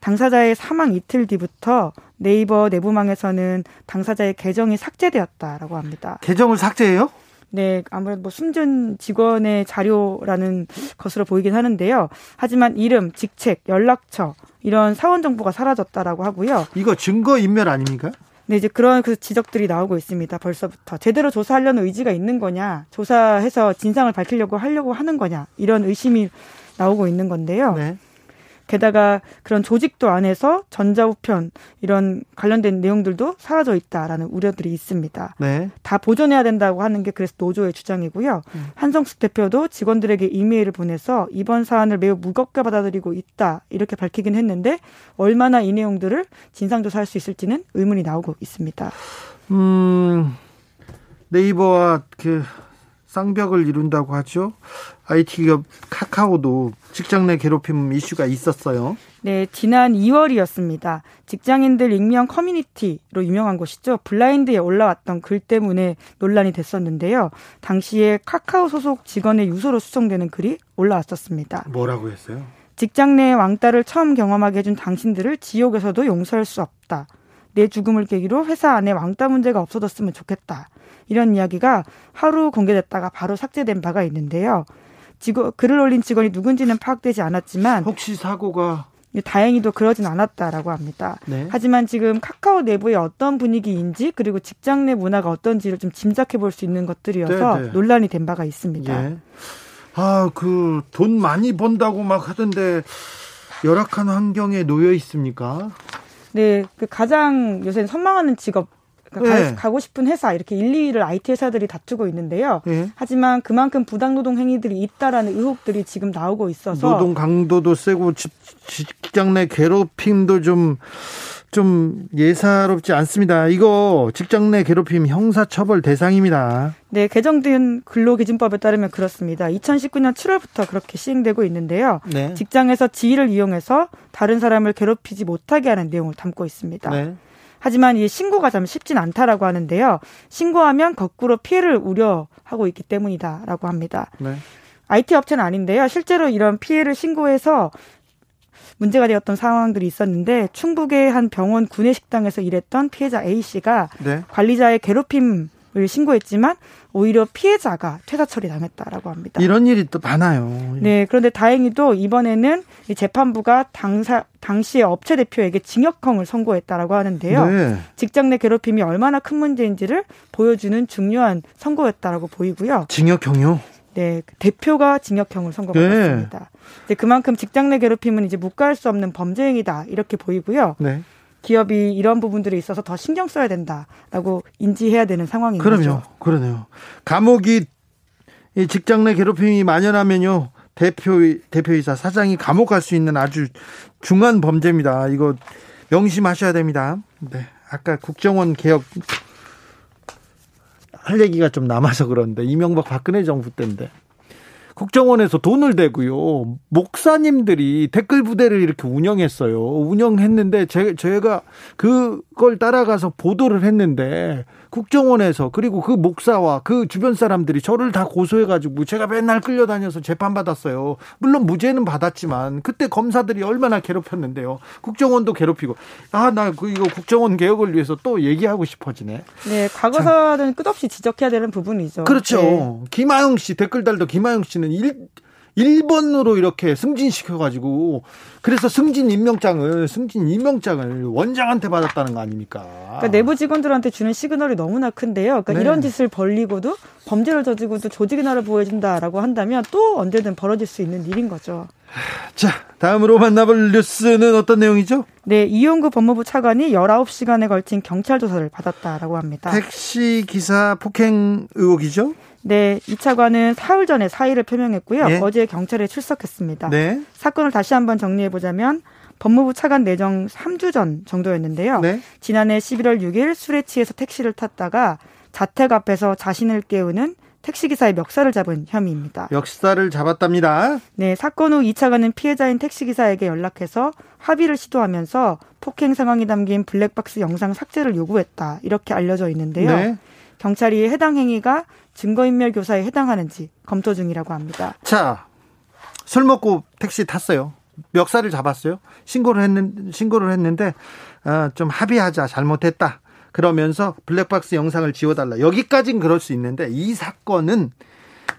당사자의 사망 이틀 뒤부터 네이버 내부망에서는 당사자의 계정이 삭제되었다라고 합니다. 계정을 삭제해요? 네, 아무래도 뭐 숨진 직원의 자료라는 것으로 보이긴 하는데요. 하지만 이름, 직책, 연락처 이런 사원 정보가 사라졌다라고 하고요. 이거 증거 인멸 아닙니까? 네, 이제 그런 그 지적들이 나오고 있습니다. 벌써부터 제대로 조사하려는 의지가 있는 거냐, 조사해서 진상을 밝히려고 하려고 하는 거냐 이런 의심이 나오고 있는 건데요. 네. 게다가 그런 조직도 안에서 전자우편 이런 관련된 내용들도 사라져 있다라는 우려들이 있습니다. 네. 다 보존해야 된다고 하는 게 그래서 노조의 주장이고요. 음. 한성숙 대표도 직원들에게 이메일을 보내서 이번 사안을 매우 무겁게 받아들이고 있다 이렇게 밝히긴 했는데 얼마나 이 내용들을 진상조사할 수 있을지는 의문이 나오고 있습니다. 음, 네이버와 그 쌍벽을 이룬다고 하죠. IT 기업 카카오도 직장 내 괴롭힘 이슈가 있었어요. 네, 지난 2월이었습니다. 직장인들 익명 커뮤니티로 유명한 곳이죠. 블라인드에 올라왔던 글 때문에 논란이 됐었는데요. 당시에 카카오 소속 직원의 유서로 수정되는 글이 올라왔었습니다. 뭐라고 했어요? 직장 내 왕따를 처음 경험하게 해준 당신들을 지옥에서도 용서할 수 없다. 내 죽음을 계기로 회사 안에 왕따 문제가 없어졌으면 좋겠다. 이런 이야기가 하루 공개됐다가 바로 삭제된 바가 있는데요. 지구, 글을 올린 직원이 누군지는 파악되지 않았지만 혹시 사고가 다행히도 그러진 않았다라고 합니다. 네. 하지만 지금 카카오 내부의 어떤 분위기인지 그리고 직장 내 문화가 어떤지를 좀 짐작해 볼 수 있는 것들이어서 네, 네. 논란이 된 바가 있습니다. 예. 아, 그 돈 많이 번다고 막 하던데 열악한 환경에 놓여 있습니까? 네, 그 가장 요새 선망하는 직업 그러니까 네. 가, 고 싶은 회사 이렇게 1, 2위를 IT 회사들이 다투고 있는데요. 네. 하지만 그만큼 부당 노동 행위들이 있다라는 의혹들이 지금 나오고 있어서 노동 강도도 세고 직장 내 괴롭힘도 좀좀 예사롭지 않습니다. 이거 직장 내 괴롭힘 형사 처벌 대상입니다. 네, 개정된 근로기준법에 따르면 그렇습니다. 2019년 7월부터 그렇게 시행되고 있는데요. 네. 직장에서 지위를 이용해서 다른 사람을 괴롭히지 못하게 하는 내용을 담고 있습니다. 네. 하지만 이 신고가 참 쉽진 않다라고 하는데요. 신고하면 거꾸로 피해를 우려하고 있기 때문이다라고 합니다. 네. IT 업체는 아닌데요. 실제로 이런 피해를 신고해서 문제가 되었던 상황들이 있었는데 충북의 한 병원 구내식당에서 일했던 피해자 A 씨가 네. 관리자의 괴롭힘 을 신고했지만 오히려 피해자가 퇴사 처리 당했다라고 합니다. 이런 일이 또 많아요. 네, 그런데 다행히도 이번에는 이 재판부가 당사 당시의 업체 대표에게 징역형을 선고했다라고 하는데요. 네. 직장 내 괴롭힘이 얼마나 큰 문제인지를 보여주는 중요한 선고였다라고 보이고요. 징역형요? 네, 대표가 징역형을 선고받았습니다. 네. 이제 그만큼 직장 내 괴롭힘은 이제 묵과할 수 없는 범죄 행위다 이렇게 보이고요. 네. 기업이 이런 부분들에 있어서 더 신경 써야 된다라고 인지해야 되는 상황인 그럼요. 거죠. 그러네요. 감옥이 직장 내 괴롭힘이 만연하면요. 대표 대표이사 사장이 감옥 갈 수 있는 아주 중한 범죄입니다. 이거 명심하셔야 됩니다. 네. 아까 국정원 개혁 할 얘기가 좀 남아서 그런데 이명박 박근혜 정부 때인데 국정원에서 돈을 대고요. 목사님들이 댓글 부대를 이렇게 운영했어요. 운영했는데 제, 제가 그걸 따라가서 보도를 했는데 국정원에서 그리고 그 목사와 그 주변 사람들이 저를 다 고소해가지고 제가 맨날 끌려다녀서 재판받았어요. 물론 무죄는 받았지만 그때 검사들이 얼마나 괴롭혔는데요. 국정원도 괴롭히고 아 나 그 이거 국정원 개혁을 위해서 또 얘기하고 싶어지네. 네, 과거사는 끝없이 지적해야 되는 부분이죠. 그렇죠. 네. 김하영 씨 댓글 달도 김하영 씨는 일 1번으로 이렇게 승진시켜가지고 그래서 승진 임명장을 승진 임명장을 원장한테 받았다는 거 아닙니까? 그러니까 내부 직원들한테 주는 시그널이 너무나 큰데요. 그러니까 네. 이런 짓을 벌리고도 범죄를 저지고도 조직의 나를 보여준다라고 한다면 또 언제든 벌어질 수 있는 일인 거죠. 자, 다음으로 만나볼 뉴스는 어떤 내용이죠? 네, 이용구 법무부 차관이 19시간에 걸친 경찰 조사를 받았다라고 합니다. 택시 기사 폭행 의혹이죠? 네, 이 차관은 사흘 전에 사의를 표명했고요. 예? 어제 경찰에 출석했습니다. 네. 사건을 다시 한번 정리해 보자면 법무부 차관 내정 3주 전 정도였는데요. 네. 지난해 11월 6일 술에 취해서 택시를 탔다가 자택 앞에서 자신을 깨우는 택시기사의 멱살을 잡은 혐의입니다. 멱살을 잡았답니다. 네, 사건 후이 차관은 피해자인 택시기사에게 연락해서 합의를 시도하면서 폭행 상황이 담긴 블랙박스 영상 삭제를 요구했다. 이렇게 알려져 있는데요. 네. 경찰이 해당 행위가 증거인멸 교사에 해당하는지 검토 중이라고 합니다. 자, 술 먹고 택시 탔어요. 멱살을 잡았어요. 신고를 했는 신고를 했는데 어, 좀 합의하자 잘못했다. 그러면서 블랙박스 영상을 지워달라. 여기까지는 그럴 수 있는데 이 사건은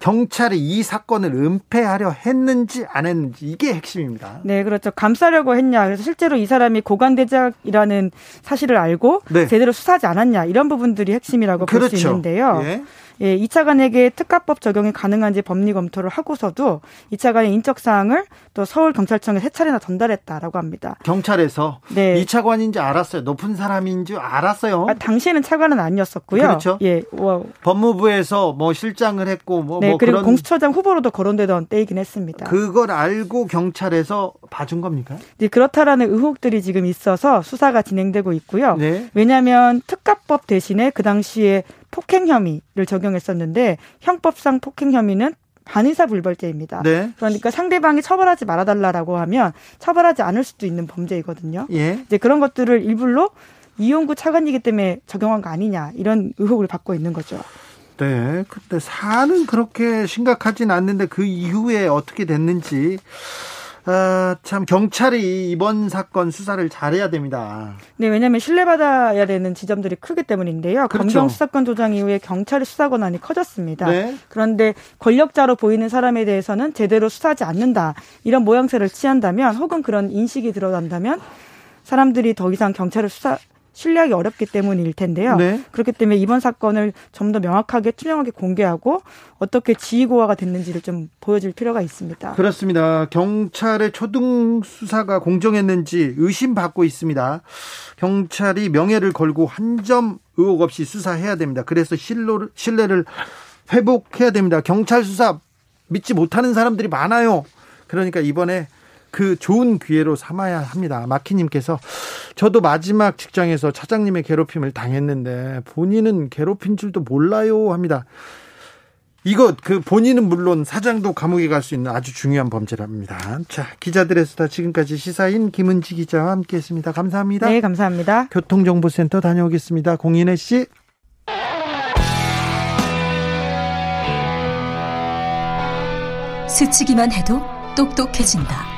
경찰이 이 사건을 은폐하려 했는지 안 했는지 이게 핵심입니다. 네, 그렇죠. 감싸려고 했냐. 그래서 실제로 이 사람이 고관대작이라는 사실을 알고 네. 제대로 수사하지 않았냐. 이런 부분들이 핵심이라고 그렇죠. 볼수 있는데요. 예. 예, 이 차관에게 특가법 적용이 가능한지 법리 검토를 하고서도 이 차관의 인적 사항을 또 서울 경찰청에 세 차례나 전달했다라고 합니다. 경찰에서 네. 이 차관인지 알았어요. 높은 사람인 줄 알았어요. 아, 당시에는 차관은 아니었었고요. 그렇죠. 예, 와. 법무부에서 뭐 실장을 했고 뭐, 네, 뭐 그리고 그런 공수처장 후보로도 거론되던 때이긴 했습니다. 그걸 알고 경찰에서 봐준 겁니까? 네, 그렇다라는 의혹들이 지금 있어서 수사가 진행되고 있고요. 네. 왜냐하면 특가법 대신에 그 당시에 폭행 혐의를 적용했었는데 형법상 폭행 혐의는 반의사 불벌죄입니다. 네. 그러니까 상대방이 처벌하지 말아달라라고 하면 처벌하지 않을 수도 있는 범죄이거든요. 예. 이제 그런 것들을 일부러 이용구 차관이기 때문에 적용한 거 아니냐 이런 의혹을 받고 있는 거죠. 네. 근데 사는 그렇게 심각하진 않는데 그 이후에 어떻게 됐는지 아, 참 경찰이 이번 사건 수사를 잘해야 됩니다. 네, 왜냐하면 신뢰받아야 되는 지점들이 크기 때문인데요. 그렇죠. 검경 수사권 조장 이후에 경찰의 수사 권한이 커졌습니다. 네. 그런데 권력자로 보이는 사람에 대해서는 제대로 수사하지 않는다 이런 모양새를 취한다면 혹은 그런 인식이 들어간다면 사람들이 더 이상 경찰을 수사 신뢰하기 어렵기 때문일 텐데요. 네. 그렇기 때문에 이번 사건을 좀 더 명확하게 투명하게 공개하고 어떻게 지휘고하가 됐는지를 좀 보여줄 필요가 있습니다. 그렇습니다. 경찰의 초등 수사가 공정했는지 의심받고 있습니다. 경찰이 명예를 걸고 한 점 의혹 없이 수사해야 됩니다. 그래서 신뢰를, 신뢰를 회복해야 됩니다. 경찰 수사 믿지 못하는 사람들이 많아요. 그러니까 이번에 그 좋은 기회로 삼아야 합니다. 마키님께서 저도 마지막 직장에서 차장님의 괴롭힘을 당했는데 본인은 괴롭힌 줄도 몰라요 합니다. 이거 그 본인은 물론 사장도 감옥에 갈 수 있는 아주 중요한 범죄랍니다. 자 기자들의 수다 지금까지 시사인 김은지 기자와 함께했습니다. 감사합니다. 네 감사합니다. 교통정보센터 다녀오겠습니다. 공인혜 씨. 스치기만 해도 똑똑해진다.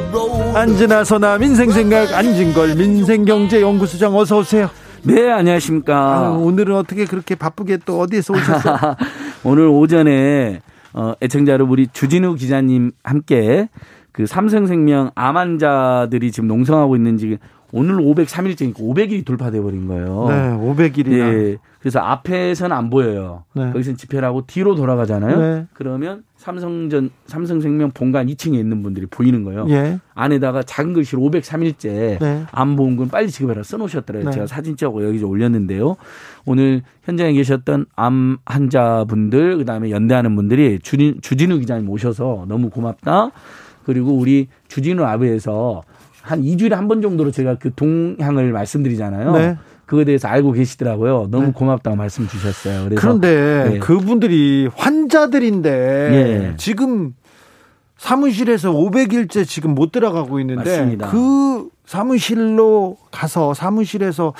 선아 민생생각 안진걸 민생경제연구소장 어서 오세요. 네 안녕하십니까. 아, 오늘은 어떻게 그렇게 바쁘게 또 어디에서 오셨어요? 오늘 오전에 어, 애청자 여러분 우리 주진우 기자님 함께 그 삼성생명 암 환자들이 지금 농성하고 있는지 오늘 503일째니까 500일이 돌파돼 버린 거예요. 네, 500일이나. 예. 그래서 앞에서는 안 보여요. 네. 거기서 집회를 하고 뒤로 돌아가잖아요. 네. 그러면 삼성전 삼성생명 본관 2층에 있는 분들이 보이는 거예요. 예. 안에다가 작은 글씨로 503일째 네. 암보험금 빨리 지급해라 써놓으셨더라고요. 네. 제가 사진 찍고 여기서 올렸는데요. 오늘 현장에 계셨던 암 환자분들 그다음에 연대하는 분들이 주진, 주진우 기자님 오셔서 너무 고맙다. 그리고 우리 주진우 아베에서 한 2주일에 한 번 정도로 제가 그 동향을 말씀드리잖아요. 네. 그거에 대해서 알고 계시더라고요. 너무 네. 고맙다고 말씀 주셨어요. 그런데 네. 그분들이 환자들인데 네. 지금 사무실에서 500일째 지금 못 들어가고 있는데 맞습니다. 그 사무실로 가서 사무실에서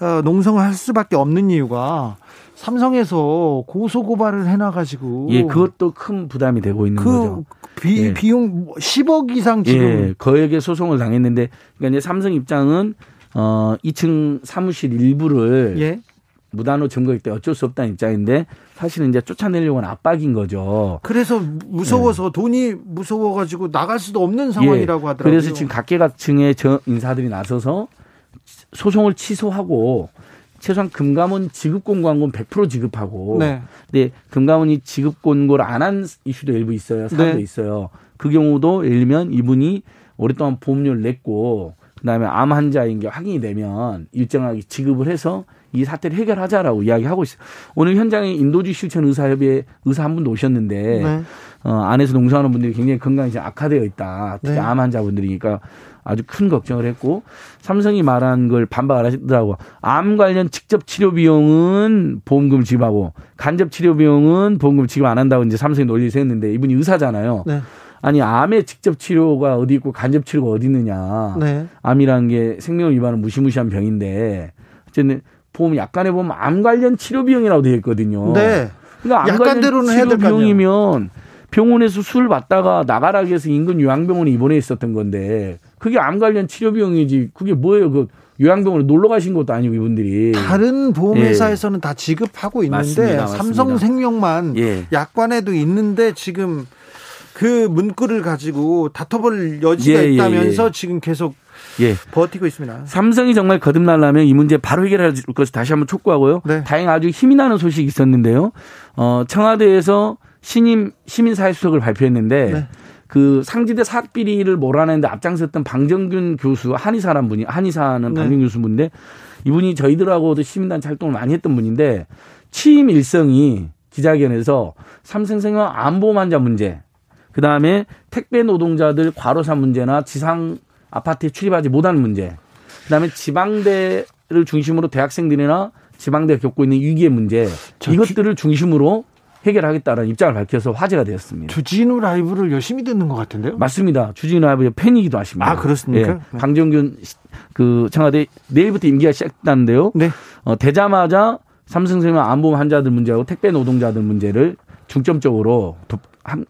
어, 농성을 할 수밖에 없는 이유가 삼성에서 고소 고발을 해놔가지고 예 그것도 큰 부담이 되고 있는 그 거죠. 비, 예. 비용 10억 이상 지금 예, 거액의 소송을 당했는데 그러니까 이제 삼성 입장은 어 2층 사무실 일부를 예. 무단으로 점거할 때 어쩔 수 없다는 입장인데 사실은 이제 쫓아내려고 하는 압박인 거죠. 그래서 무서워서 예. 돈이 무서워가지고 나갈 수도 없는 상황이라고 예. 하더라고요. 그래서 지금 각계각층의 저 인사들이 나서서 소송을 취소하고 최소한 금감원 지급권 광고는 100% 지급하고 네. 근데 금감원이 지급 권고를 안 한 이슈도 일부 있어요. 사례도 네. 있어요. 그 경우도 예를 들면 이분이 오랫동안 보험료를 냈고 그다음에 암 환자인 게 확인이 되면 일정하게 지급을 해서 이 사태를 해결하자라고 이야기하고 있어요. 오늘 현장에 인도주 실천 의사협의회 의사 한 분도 오셨는데 네. 어, 안에서 농사하는 분들이 굉장히 건강이 악화되어 있다. 특히 네. 암 환자분들이니까 아주 큰 걱정을 했고 삼성이 말한 걸 반박을 하시더라고. 암 관련 직접 치료 비용은 보험금 지급하고 간접 치료 비용은 보험금 지급 안 한다고 이제 삼성이 논리를 세웠는데 이분이 의사잖아요. 네. 아니 암의 직접 치료가 어디 있고 간접 치료가 어디 있느냐. 네. 암이라는 게 생명 위반은 무시무시한 병인데 어쨌든 보험 약관에 보면 암 관련 치료 비용이라고 되어 있거든요. 네. 그러니까 암 관련 치료 비용이면 병원에서 수술 받다가 나가라고 해서 인근 요양병원에 입원해 있었던 건데 그게 암 관련 치료 비용이지 그게 뭐예요? 그 요양병원에 놀러 가신 것도 아니고 이분들이 다른 보험회사에서는 예. 다 지급하고 있는데 맞습니다, 삼성생명만 예. 약관에도 있는데 지금 그 문구를 가지고 다퉈볼 여지가 예, 예 있다면서 예. 지금 계속 예. 버티고 있습니다. 삼성이 정말 거듭나려면 이 문제 바로 해결할 것을 다시 한번 촉구하고요. 네. 다행 아주 힘이 나는 소식이 있었는데요. 어, 청와대에서 신임 시민사회수석을 발표했는데 네. 그 상지대 사학 비리를 몰아내는데 앞장섰던 방정균 교수 한의사란 분이 한의사는 네. 방정균 교수분인데 이분이 저희들하고도 시민단체 활동을 많이 했던 분인데 취임 일성이 기자회견에서 삼성생명 안보험 환자 문제 그 다음에 택배 노동자들 과로사 문제나 지상 아파트에 출입하지 못하는 문제 그 다음에 지방대를 중심으로 대학생들이나 지방대 겪고 있는 위기의 문제 이것들을 중심으로 해결하겠다는 입장을 밝혀서 화제가 되었습니다. 주진우 라이브를 열심히 듣는 것 같은데요? 맞습니다. 주진우 라이브의 팬이기도 하십니다. 아 그렇습니까? 예. 강정균 그 청와대 내일부터 임기가 시작된다는데요. 네. 어, 되자마자 삼성생명 암보험 환자들 문제하고 택배 노동자들 문제를 중점적으로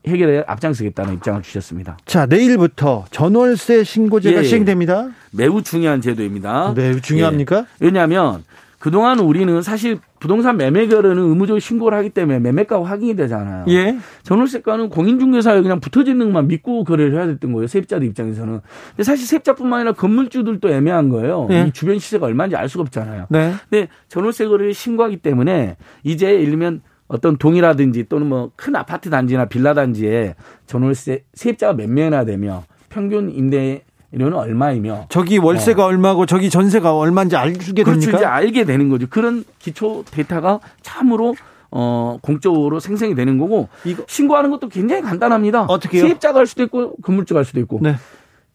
해결에 앞장서겠다는 입장을 주셨습니다. 자, 내일부터 전월세 신고제가 예, 예. 시행됩니다. 매우 중요한 제도입니다. 매우 중요합니까? 예. 왜냐하면 그동안 우리는 사실 부동산 매매 결혼은 의무적으로 신고를 하기 때문에 매매가 확인이 되잖아요. 예. 전월세가는 공인중개사에 그냥 붙어지는 것만 믿고 거래를 해야 됐던 거예요. 세입자들 입장에서는. 근데 사실 세입자뿐만 아니라 건물주들도 애매한 거예요. 예. 이 주변 시세가 얼마인지 알 수가 없잖아요. 네. 근데 전월세 거래를 신고하기 때문에 이제 예를 들면 어떤 동이라든지 또는 뭐 큰 아파트 단지나 빌라 단지에 전월세 세입자가 몇 명이나 되며 평균 임대 료는 얼마이며 저기 월세가 어. 얼마고 저기 전세가 얼마인지 알게 그렇죠. 됩니까? 이제 알게 되는 거죠. 그런 기초 데이터가 참으로 어 공적으로 생성이 되는 거고 이거. 신고하는 것도 굉장히 간단합니다. 어떻게요? 세입자가 할 수도 있고 건물주가 할 수도 있고 네.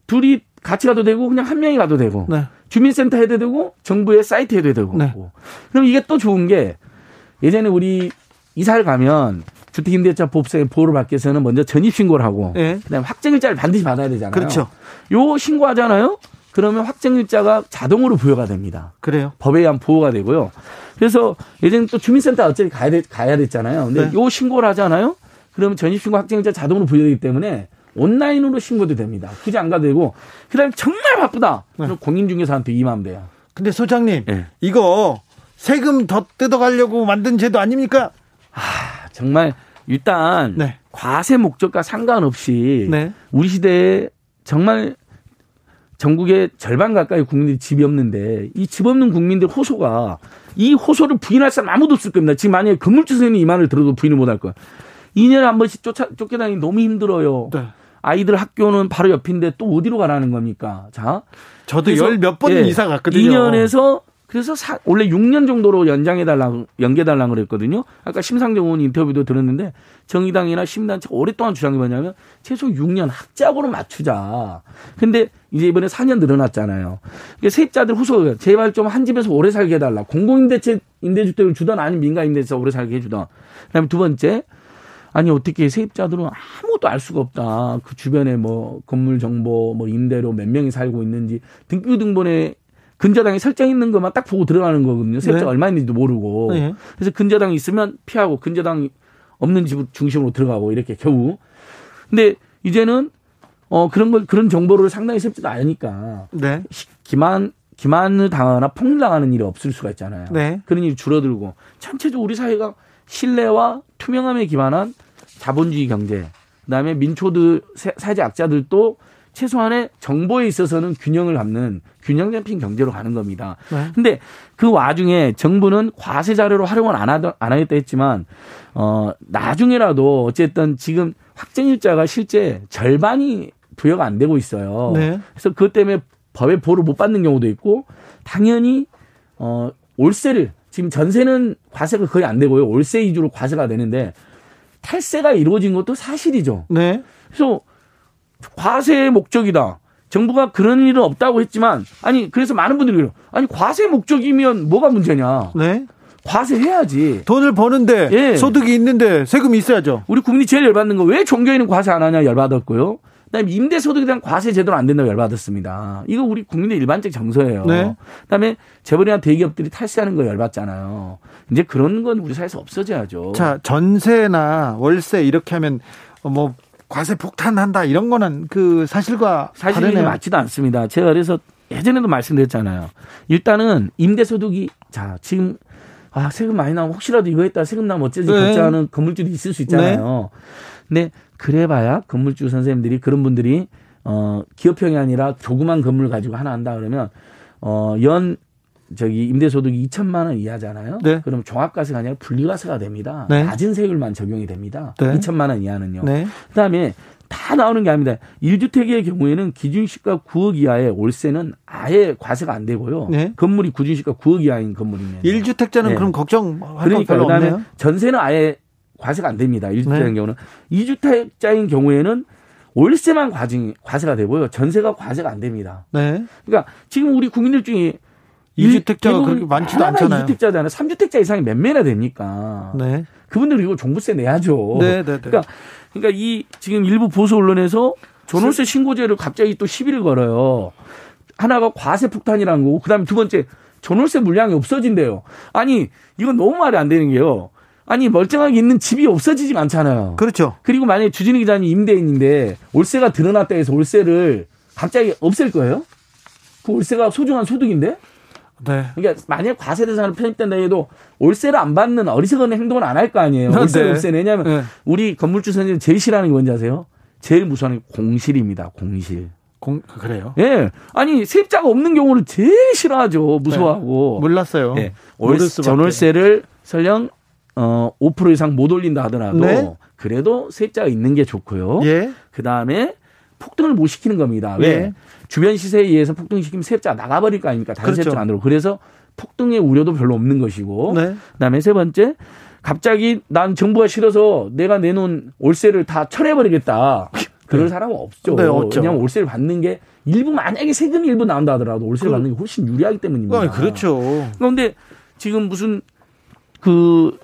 둘이 같이 가도 되고 그냥 한 명이 가도 되고 네. 주민센터 해도 되고 정부의 사이트 해도 되고 네. 그럼 이게 또 좋은 게 예전에 우리 이사를 가면 주택임대차 법상의 보호를 받기 위해서는 먼저 전입신고를 하고 네. 그다음에 확정일자를 반드시 받아야 되잖아요. 그렇죠. 요 신고하잖아요. 그러면 확정일자가 자동으로 부여가 됩니다. 그래요? 법에 의한 보호가 되고요. 그래서 예전에 또 주민센터 어차피 가야, 돼, 가야 됐잖아요. 근데 네. 요 신고를 하잖아요. 그러면 전입신고 확정일자 자동으로 부여되기 때문에 온라인으로 신고도 됩니다. 굳이 안 가도 되고. 그 다음에 정말 바쁘다. 네. 공인중개사한테 임하면 돼요. 근데 소장님, 네. 이거 세금 더 뜯어가려고 만든 제도 아닙니까? 아, 정말 일단 네. 과세 목적과 상관없이 네. 우리 시대에 정말 전국의 절반 가까이 국민들이 집이 없는데 이 집 없는 국민들 호소가 이 호소를 부인할 사람 아무도 없을 겁니다. 지금 만약에 건물주 선생님 이 말을 들어도 부인을 못 할 거야. 2년에 한 번씩 쫓아, 쫓겨다니기 너무 힘들어요. 네. 아이들 학교는 바로 옆인데 또 어디로 가라는 겁니까? 자. 저도 열 몇번 예, 이사 갔거든요. 2년에서 그래서 사, 원래 6년 정도로 연장해달라고, 연계달라고 그랬거든요. 아까 심상정 의원 인터뷰도 들었는데 정의당이나 시민단체 오랫동안 주장이 뭐냐면 최소 6년 학자고로 맞추자. 근데 이제 이번에 4년 늘어났잖아요. 그러니까 세입자들 후속 제발 좀 한 집에서 오래 살게 해달라. 공공임대체 임대주택을 주던 아니면 민간임대에서 오래 살게 해주던. 그 다음에 두 번째 아니 어떻게 세입자들은 아무것도 알 수가 없다. 그 주변에 뭐 건물 정보, 뭐 임대료 몇 명이 살고 있는지 등기 등본에 근저당에 설정 있는 것만 딱 보고 들어가는 거거든요. 세입자가 네. 얼마 있는지도 모르고. 네. 그래서 근저당이 있으면 피하고 근저당 없는 집 중심으로 들어가고 이렇게 겨우. 근데 이제는 어 그런 걸 그런 정보를 상당히 세입자도 아니까 네. 기만 기만을 당하거나 폭락하는 일이 없을 수가 있잖아요. 네. 그런 일이 줄어들고 전체적으로 우리 사회가 신뢰와 투명함에 기반한 자본주의 경제, 그다음에 민초들 사회적 악자들도 최소한의 정보에 있어서는 균형을 갖는 균형 잡힌 경제로 가는 겁니다. 네. 근데 그 와중에 정부는 과세 자료로 활용을 안, 하안 하겠다 했지만 어 나중에라도 어쨌든 지금 확정일자가 실제 절반이 부여가 안 되고 있어요. 네. 그래서 그것 때문에 법의 보호를 못 받는 경우도 있고 당연히 어 월세를 지금 전세는 과세가 거의 안 되고요. 월세 위주로 과세가 되는데 탈세가 이루어진 것도 사실이죠. 네. 그래서 과세의 목적이다. 정부가 그런 일은 없다고 했지만 아니 그래서 많은 분들이 그래요. 아니 과세 목적이면 뭐가 문제냐? 네. 과세해야지. 돈을 버는데 예. 소득이 있는데 세금이 있어야죠. 우리 국민이 제일 열받는 거 왜 종교인은 과세 안 하냐 열받았고요. 그다음에 임대 소득에 대한 과세 제도는 안 된다고 열받았습니다. 이거 우리 국민의 일반적 정서예요. 네. 그다음에 재벌이나 대기업들이 탈세하는 거 열받잖아요. 이제 그런 건 우리 사회에서 없어져야죠. 자 전세나 월세 이렇게 하면 뭐 과세 폭탄한다 이런 거는 그 사실과 사실이 맞지도 않습니다. 제가 그래서 예전에도 말씀드렸잖아요. 일단은 임대소득이 자 지금 아 세금 많이 나오면 혹시라도 이거 했다 세금 나면 어쩌지 네. 걱정하는 건물주도 있을 수 있잖아요. 네. 근데 그래봐야 건물주 선생님들이 그런 분들이 어 기업형이 아니라 조그만 건물 가지고 하나 한다 그러면 어연 저기 임대소득이 2천만 원 이하잖아요. 네. 그럼 종합과세가 아니라 분리과세가 됩니다. 네. 낮은 세율만 적용이 됩니다. 네. 2천만 원 이하는요. 네. 그다음에 다 나오는 게 아닙니다. 1주택의 경우에는 기준시가 9억 이하의 월세는 아예 과세가 안 되고요. 네. 건물이 기준시가 9억 이하인 건물이면 1주택자는 그럼 걱정 그러니까 그다음에 없네요. 전세는 아예 과세가 안 됩니다. 1주택인 네. 경우는 2주택자인 경우에는 월세만 과징, 과세가 되고요. 전세가 과세가 안 됩니다. 네. 그러니까 지금 우리 국민들 중에 2주택자가 그렇게 많지도 않잖아요. 2주택자잖아요. 3주택자 이상이 몇 매나 됩니까? 네. 그분들 이거 종부세 내야죠. 네, 네, 네. 그러니까 그러니까 이 지금 일부 보수 언론에서 전월세 신고제를 갑자기 또 시비를 걸어요. 하나가 과세 폭탄이라는 거고 그다음에 두 번째 전월세 물량이 없어진대요. 아니 이건 너무 말이 안 되는 게요. 아니 멀쩡하게 있는 집이 없어지지 않잖아요. 그렇죠. 그리고 만약에 주진희 기자님 임대인인데 월세가 드러났다 해서 월세를 갑자기 없앨 거예요? 그 월세가 소중한 소득인데? 네. 그러니까 만약 과세 대상으로 편입된다 해도 월세를 안 받는 어리석은 행동은 안할 거 아니에요. 네. 월세를 네. 없애는 왜냐하면 네. 우리 건물주 선생님 제일 싫어하는 게 뭔지 아세요? 제일 무서워하는 게 공실입니다. 공실. 공 그래요? 예. 아니 세입자가 없는 경우를 제일 싫어하죠. 무서워하고. 네. 몰랐어요. 예. 월세, 전월세를 설령 어 5% 이상 못 올린다 하더라도 네? 그래도 세입자가 있는 게 좋고요. 예. 그 다음에 폭등을 못 시키는 겁니다. 왜? 예. 주변 시세에 의해서 폭등시키면 세입자가 나가버릴 거 아닙니까? 다른 그렇죠. 세입자 안 들어. 그래서 폭등의 우려도 별로 없는 것이고. 네. 그다음에 세 번째 갑자기 난 정부가 싫어서 내가 내놓은 월세를 다 철회해버리겠다. 그럴 네. 사람은 없죠. 네, 없죠. 왜냐하면 월세를 받는 게 일부 만약에 세금이 일부 나온다 하더라도 월세를 그, 받는 게 훨씬 유리하기 때문입니다. 아, 그렇죠. 그런데 지금 무슨 그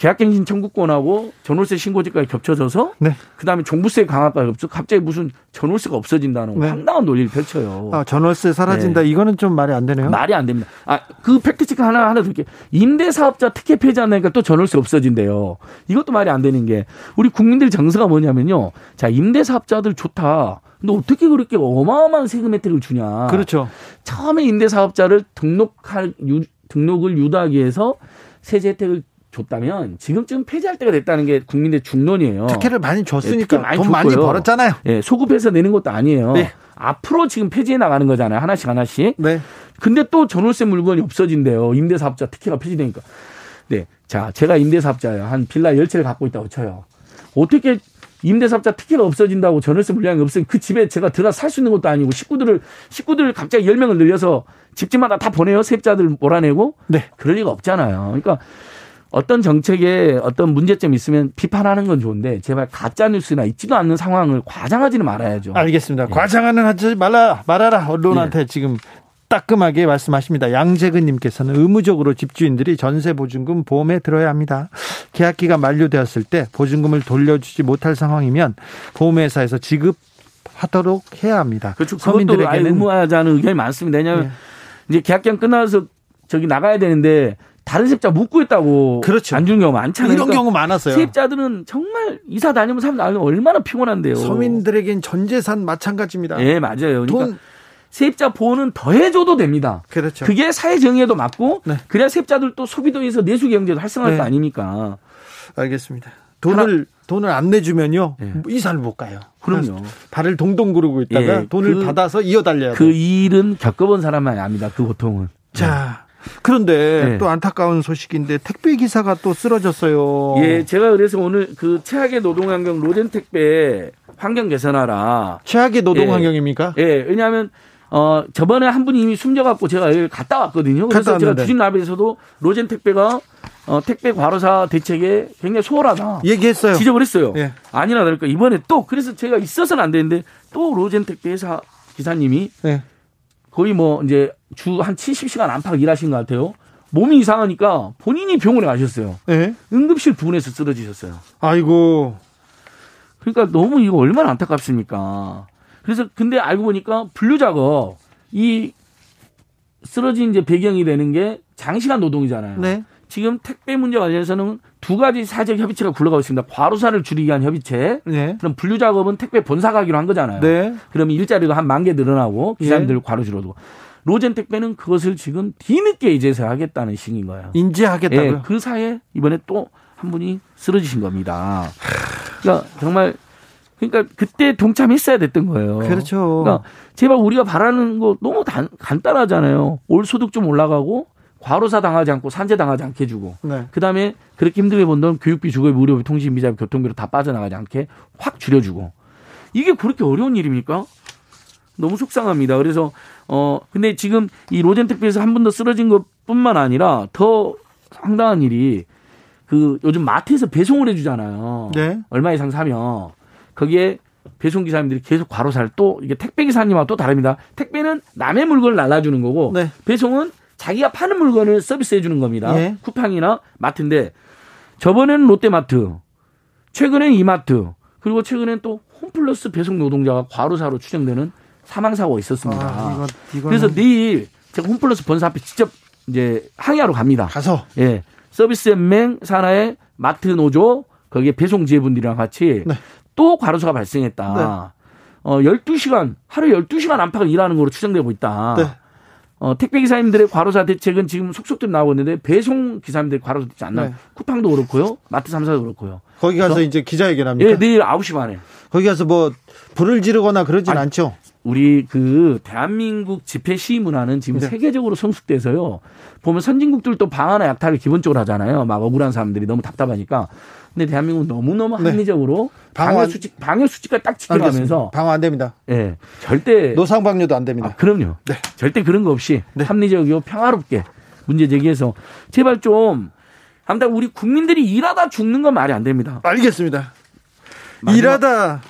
계약갱신 청구권하고 전월세 신고제까지 겹쳐져서 네. 그다음에 종부세 강화까지 겹쳐 갑자기 무슨 전월세가 없어진다는 네. 황당한 논리를 펼쳐요. 아, 전월세 사라진다. 네. 이거는 좀 말이 안 되네요. 말이 안 됩니다. 아, 그 팩트 체크 하나 하나 드릴게요. 임대 사업자 특혜 폐지하니까 또 전월세 없어진대요. 이것도 말이 안 되는 게 우리 국민들 정서가 뭐냐면요. 자, 임대 사업자들 좋다. 근데 어떻게 그렇게 어마어마한 세금 혜택을 주냐. 그렇죠. 처음에 임대 사업자를 등록할 유, 등록을 유도하기 위해서 세제 혜택을 줬다면 지금쯤 폐지할 때가 됐다는 게 국민의 중론이에요. 특혜를 많이 줬으니까 네, 많이 돈. 많이 벌었잖아요. 예, 소급해서 내는 것도 아니에요. 네. 앞으로 지금 폐지해 나가는 거잖아요. 하나씩 하나씩. 네. 근데 또 전월세 물건이 없어진대요. 임대사업자 특혜가 폐지되니까. 네. 자, 제가 임대사업자예요. 한 빌라 열채를 갖고 있다고 쳐요. 어떻게 임대사업자 특혜가 없어진다고 전월세 물량이 없으면 그 집에 제가 들어가 살수 있는 것도 아니고 식구들을 식구들 갑자기 열명을 늘려서 집집마다 다 보내요. 세입자들 몰아내고. 네. 그럴 리가 없잖아요. 그러니까 어떤 정책에 어떤 문제점이 있으면 비판하는 건 좋은데 제발 가짜 뉴스나 있지도 않는 상황을 과장하지는 말아야죠. 알겠습니다. 예. 과장하는 하지 말라 말아라 언론한테 예. 지금 따끔하게 말씀하십니다. 양재근님께서는 의무적으로 집주인들이 전세 보증금 보험에 들어야 합니다. 계약 기간 만료되었을 때 보증금을 돌려주지 못할 상황이면 보험회사에서 지급하도록 해야 합니다. 그렇죠. 서민들에게는 의무하자는 의견이 많습니다. 왜냐하면 예. 이제 계약 기간 끝나서 저기 나가야 되는데 다른 세입자 묻고 있다고 그렇죠. 안 주는 경우 많잖아요. 이런 그러니까 경우 많았어요. 세입자들은 정말 이사 다니면서 사람 나면 얼마나 피곤한데요. 서민들에겐 전 재산 마찬가지입니다. 예, 맞아요. 그러니까 돈. 세입자 보호는 더 해줘도 됩니다. 그렇죠. 그게 사회 정의에도 맞고 네. 그래야 세입자들도 소비도에서 내수 경제도 활성화할 네. 거 아닙니까? 알겠습니다. 돈을 하나. 돈을 안 내주면요 예. 이사를 못 가요. 그럼요. 발을 동동 구르고 있다가 예. 돈을 그, 받아서 이어달려야 그 일은 겪어본 사람만이 압니다. 그 고통은. 자 그런데 네. 또 안타까운 소식인데 택배 기사가 또 쓰러졌어요. 예, 제가 그래서 오늘 그 최악의 노동 환경 로젠 택배 환경 개선하라. 최악의 노동 예. 환경입니까? 예, 왜냐하면 어 저번에 한 분이 이미 숨져갖고 제가 여기 갔다 왔거든요. 그래서 제가 주진 라비에서도 로젠 택배가 어, 택배 과로사 대책에 굉장히 소홀하다. 얘기했어요. 지적을 했어요. 예. 아니나 다를까 이번에 또 그래서 제가 있어서는 안 되는데 또 로젠 택배 회사 기사님이 예. 거의 뭐 이제 주 한 70시간 안팎 일하신 것 같아요. 몸이 이상하니까 본인이 병원에 가셨어요. 네? 응급실 부근에서 쓰러지셨어요. 아이고. 그러니까 너무 이거 얼마나 안타깝습니까. 그래서 근데 알고 보니까 분류 작업 이 쓰러진 이제 배경이 되는 게 장시간 노동이잖아요. 네. 지금 택배 문제 관련해서는 두 가지 사적 협의체가 굴러가고 있습니다. 과로사를 줄이기 위한 협의체. 네. 그럼 분류 작업은 택배 본사 가기로 한 거잖아요. 네. 그러면 일자리도 한 만 개 늘어나고 기사님들 네. 과로 줄어들고. 로젠 택배는 그것을 지금 뒤늦게 이제서 하겠다는 식인 거예요. 인지하겠다고요? 네, 그 사이에 이번에 또 한 분이 쓰러지신 겁니다. 그러니까 정말 그러니까 그때 동참했어야 됐던 거예요. 그렇죠. 그러니까 제발 우리가 바라는 거 너무 단, 간단하잖아요. 올 소득 좀 올라가고 과로사 당하지 않고 산재 당하지 않게 해주고 네. 그다음에 그렇게 힘들게 번돈 교육비 주거비 무료비 통신비 자비 교통비로 다 빠져나가지 않게 확 줄여주고 이게 그렇게 어려운 일입니까? 너무 속상합니다. 그래서 어 근데 지금 이 로젠택배에서 한 번 더 쓰러진 것뿐만 아니라 더 황당한 일이 그 요즘 마트에서 배송을 해주잖아요. 네. 얼마 이상 사면 거기에 배송 기사님들이 계속 과로사를 또 이게 택배 기사님하고 또 다릅니다. 택배는 남의 물건을 날라주는 거고 네. 배송은 자기가 파는 물건을 서비스해 주는 겁니다. 예. 쿠팡이나 마트인데 저번에는 롯데마트, 최근엔 이마트, 그리고 최근엔 또 홈플러스 배송 노동자가 과로사로 추정되는 사망 사고가 있었습니다. 아, 이거, 그래서 내일 제가 홈플러스 본사 앞에 직접 이제 항의하러 갑니다. 가서 예 서비스 연맹 산하의 마트 노조 거기에 배송 지회분들이랑 같이 네. 또 과로사가 발생했다. 네. 어 12시간 하루 12시간 안팎을 일하는 걸로 추정되고 있다. 네. 어, 택배 기사님들의 과로사 대책은 지금 속속들이 나오고 있는데 배송 기사님들의 과로사 대책 안 나와. 네. 쿠팡도 그렇고요. 마트 3사도 그렇고요. 거기 가서 이제 기자회견합니까? 예, 내일 9시 반에. 거기 가서 뭐 불을 지르거나 그러진 아니, 않죠. 우리 그 대한민국 집회 시위 문화는 지금 네. 세계적으로 성숙돼서요. 보면 선진국들도 방어나 약탈을 기본적으로 하잖아요. 막 억울한 사람들이 너무 답답하니까. 근데 대한민국은 너무너무 네. 합리적으로 방어, 방어 수칙 방역 수칙까지 딱 지켜가면서 방어 안 됩니다. 예. 네, 절대 노상방뇨도 안 됩니다. 아, 그럼요. 네. 절대 그런 거 없이 네. 합리적이고 평화롭게 문제 제기해서 제발 좀 아무튼 우리 국민들이 일하다 죽는 건 말이 안 됩니다. 알겠습니다. 일하다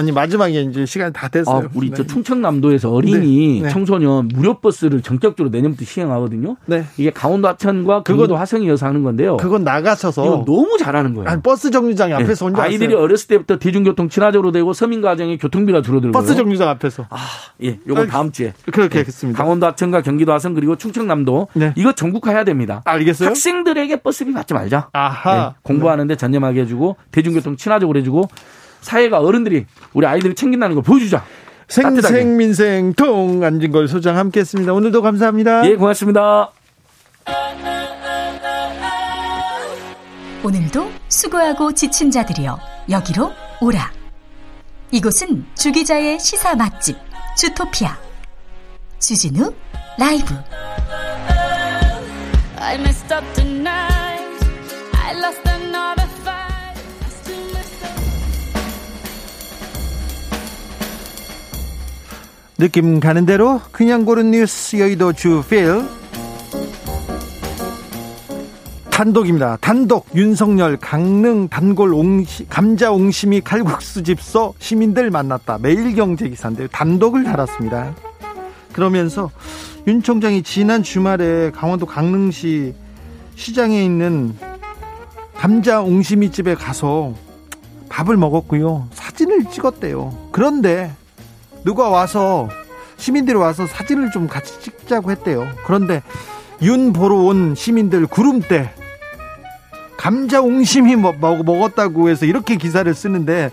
아니 마지막에 이제 시간이 다 됐어요. 아, 우리 네. 저 충청남도에서 어린이 네. 네. 청소년 무료 버스를 전격적으로 내년부터 시행하거든요. 네. 이게 강원도 화천과 그것도 화성이어서 하는 건데요. 그건 나가셔서 이거 너무 잘하는 거예요. 아니, 버스 정류장 네. 앞에서 혼자 아이들이 하세요. 어렸을 때부터 대중교통 친화적으로 되고 서민 가정의 교통비가 줄어들고 버스 정류장 앞에서. 아, 예. 요거 다음 주에 그렇게 네. 하겠습니다. 강원도 하천과 경기도 화성 그리고 충청남도 네. 이거 전국화해야 됩니다. 알겠어요? 학생들에게 버스비 받지 말자. 아하. 공부하는데 전념하게 해주고 대중교통 친화적으로 해주고 사회가 어른들이 우리 아이들이 챙긴다는 걸 보여주자. 생생민생통 안진걸 소장 함께했습니다. 오늘도 감사합니다. 예, 고맙습니다. 오늘도 수고하고 지친 자들이여 여기로 오라. 이곳은 주기자의 시사 맛집 주토피아 주진우 라이브. 느낌 가는 대로 그냥 고른 뉴스 여의도 주필 단독입니다. 단독 윤석열 강릉 단골 옹시, 감자 옹심이 칼국수 집서 시민들 만났다. 매일경제 기사인데 단독을 달았습니다. 그러면서 윤 총장이 지난 주말에 강원도 강릉시 시장에 있는 감자 옹심이 집에 가서 밥을 먹었고요. 사진을 찍었대요. 그런데 누가 와서 시민들이 와서 사진을 좀 같이 찍자고 했대요. 그런데 윤 보러 온 시민들 구름대 감자 옹심이 먹었다고 해서 이렇게 기사를 쓰는데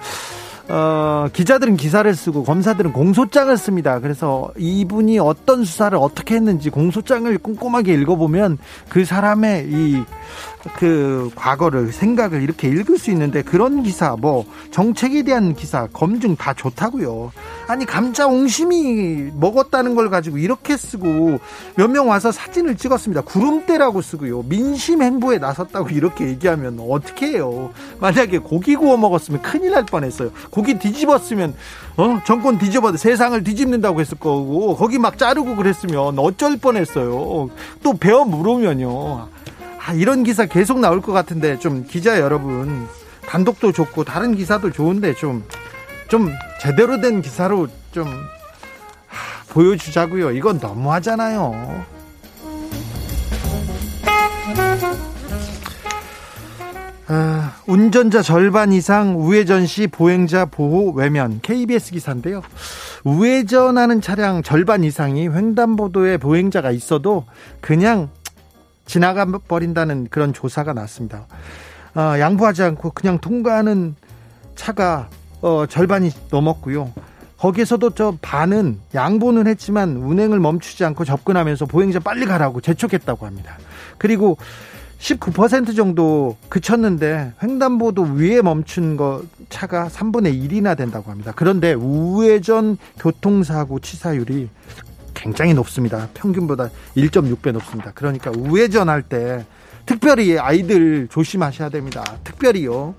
어, 기자들은 기사를 쓰고 검사들은 공소장을 씁니다. 그래서 이분이 어떤 수사를 어떻게 했는지 공소장을 꼼꼼하게 읽어보면 그 사람의 이 그 과거를 생각을 이렇게 읽을 수 있는데 그런 기사 뭐 정책에 대한 기사 검증 다 좋다고요. 아니 감자 옹심이 먹었다는 걸 가지고 이렇게 쓰고 몇 명 와서 사진을 찍었습니다. 구름대라고 쓰고요. 민심 행보에 나섰다고 이렇게 얘기하면 어떻게 해요? 만약에 고기 구워 먹었으면 큰일 날 뻔했어요. 고기 뒤집었으면 어 정권 뒤집어도 세상을 뒤집는다고 했을 거고 거기 막 자르고 그랬으면 어쩔 뻔했어요. 또 배워 물으면요. 아, 이런 기사 계속 나올 것 같은데 좀 기자 여러분 단독도 좋고 다른 기사도 좋은데 좀좀 제대로 된 기사로 좀 하, 보여주자고요. 이건 너무하잖아요. 아, 운전자 절반 이상 우회전 시 보행자 보호 외면 KBS 기사인데요. 우회전하는 차량 절반 이상이 횡단보도에 보행자가 있어도 그냥 지나가 버린다는 그런 조사가 났습니다. 어, 양보하지 않고 그냥 통과하는 차가 어, 절반이 넘었고요. 거기에서도 저 반은 양보는 했지만 운행을 멈추지 않고 접근하면서 보행자 빨리 가라고 재촉했다고 합니다. 그리고 19% 정도 그쳤는데 횡단보도 위에 멈춘 거 차가 3분의 1이나 된다고 합니다. 그런데 우회전 교통사고 치사율이 굉장히 높습니다. 평균보다 1.6배 높습니다. 그러니까 우회전 할 때 특별히 아이들 조심하셔야 됩니다. 특별히요.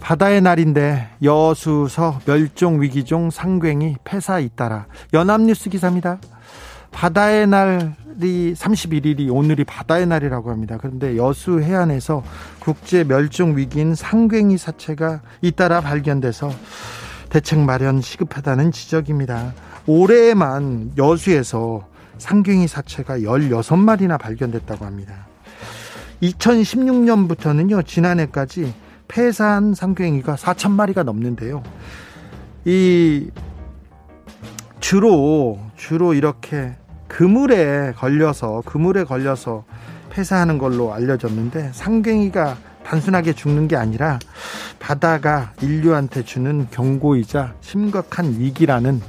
바다의 날인데 여수서 멸종 위기종 상괭이 폐사 잇따라 연합뉴스 기사입니다. 바다의 날이 31일이 오늘이 바다의 날이라고 합니다. 그런데 여수 해안에서 국제 멸종 위기인 상괭이 사체가 잇따라 발견돼서 대책 마련 시급하다는 지적입니다. 올해만 여수에서 상괭이 사체가 16마리나 발견됐다고 합니다. 2016년부터는요, 지난해까지 폐사한 상괭이가 4천 마리가 넘는데요. 이 주로 주로 이렇게 그물에 걸려서 그물에 걸려서 폐사하는 걸로 알려졌는데 상갱이가 단순하게 죽는 게 아니라 바다가 인류한테 주는 경고이자 심각한 위기라는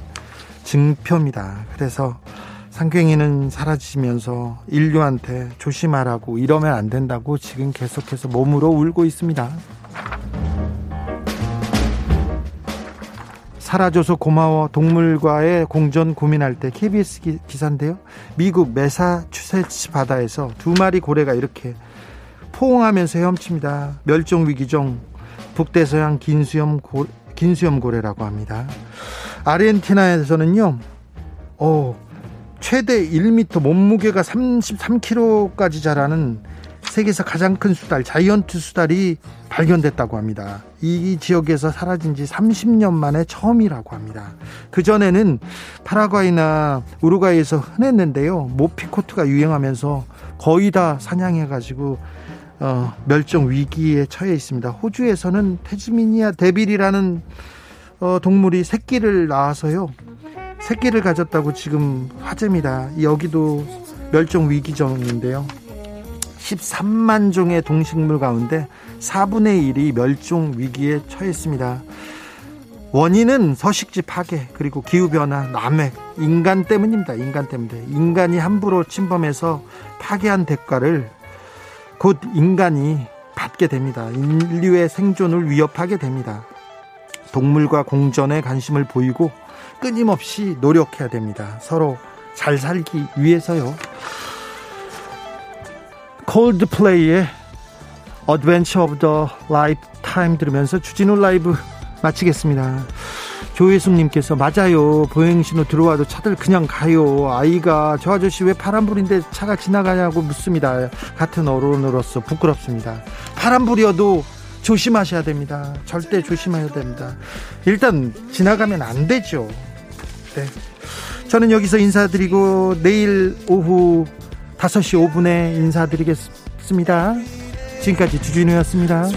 증표입니다. 그래서 상갱이는 사라지면서 인류한테 조심하라고 이러면 안 된다고 지금 계속해서 몸으로 울고 있습니다. 사라져서 고마워 동물과의 공전 고민할 때 KBS 기사인데요. 미국 메사추세츠 바다에서 두 마리 고래가 이렇게 포옹하면서 헤엄칩니다. 멸종 위기종 북대서양 긴수염 고, 긴수염 고래라고 합니다. 아르헨티나에서는요. 어, 최대 1m 몸무게가 33kg까지 자라는 세계에서 가장 큰 수달 자이언트 수달이 발견됐다고 합니다. 이 지역에서 사라진 지 30년 만에 처음이라고 합니다. 그 전에는 파라과이나 우루과이에서 흔했는데요. 모피코트가 유행하면서 거의 다 사냥해 가지고 어, 멸종 위기에 처해 있습니다. 호주에서는 테즈미니아 데빌이라는 어, 동물이 새끼를 낳아서요. 새끼를 가졌다고 지금 화제입니다. 여기도 멸종 위기종인데요. 13만 종의 동식물 가운데 4분의 1이 멸종 위기에 처했습니다. 원인은 서식지 파괴 그리고 기후 변화 남획 인간 때문입니다. 인간 때문에 인간이 함부로 침범해서 파괴한 대가를 곧 인간이 받게 됩니다. 인류의 생존을 위협하게 됩니다. 동물과 공전에 관심을 보이고 끊임없이 노력해야 됩니다. 서로 잘 살기 위해서요. Coldplay의 Adventure of the Lifetime 들으면서 주진우 라이브 마치겠습니다. 조혜숙님께서 맞아요. 보행신호 들어와도 차들 그냥 가요. 아이가 저 아저씨 왜 파란불인데 차가 지나가냐고 묻습니다. 같은 어른으로서 부끄럽습니다. 파란불이어도 조심하셔야 됩니다. 절대 조심해야 됩니다. 일단 지나가면 안 되죠. 네. 저는 여기서 인사드리고 내일 오후 5시 5분에 인사드리겠습니다. 지금까지 주진우였습니다.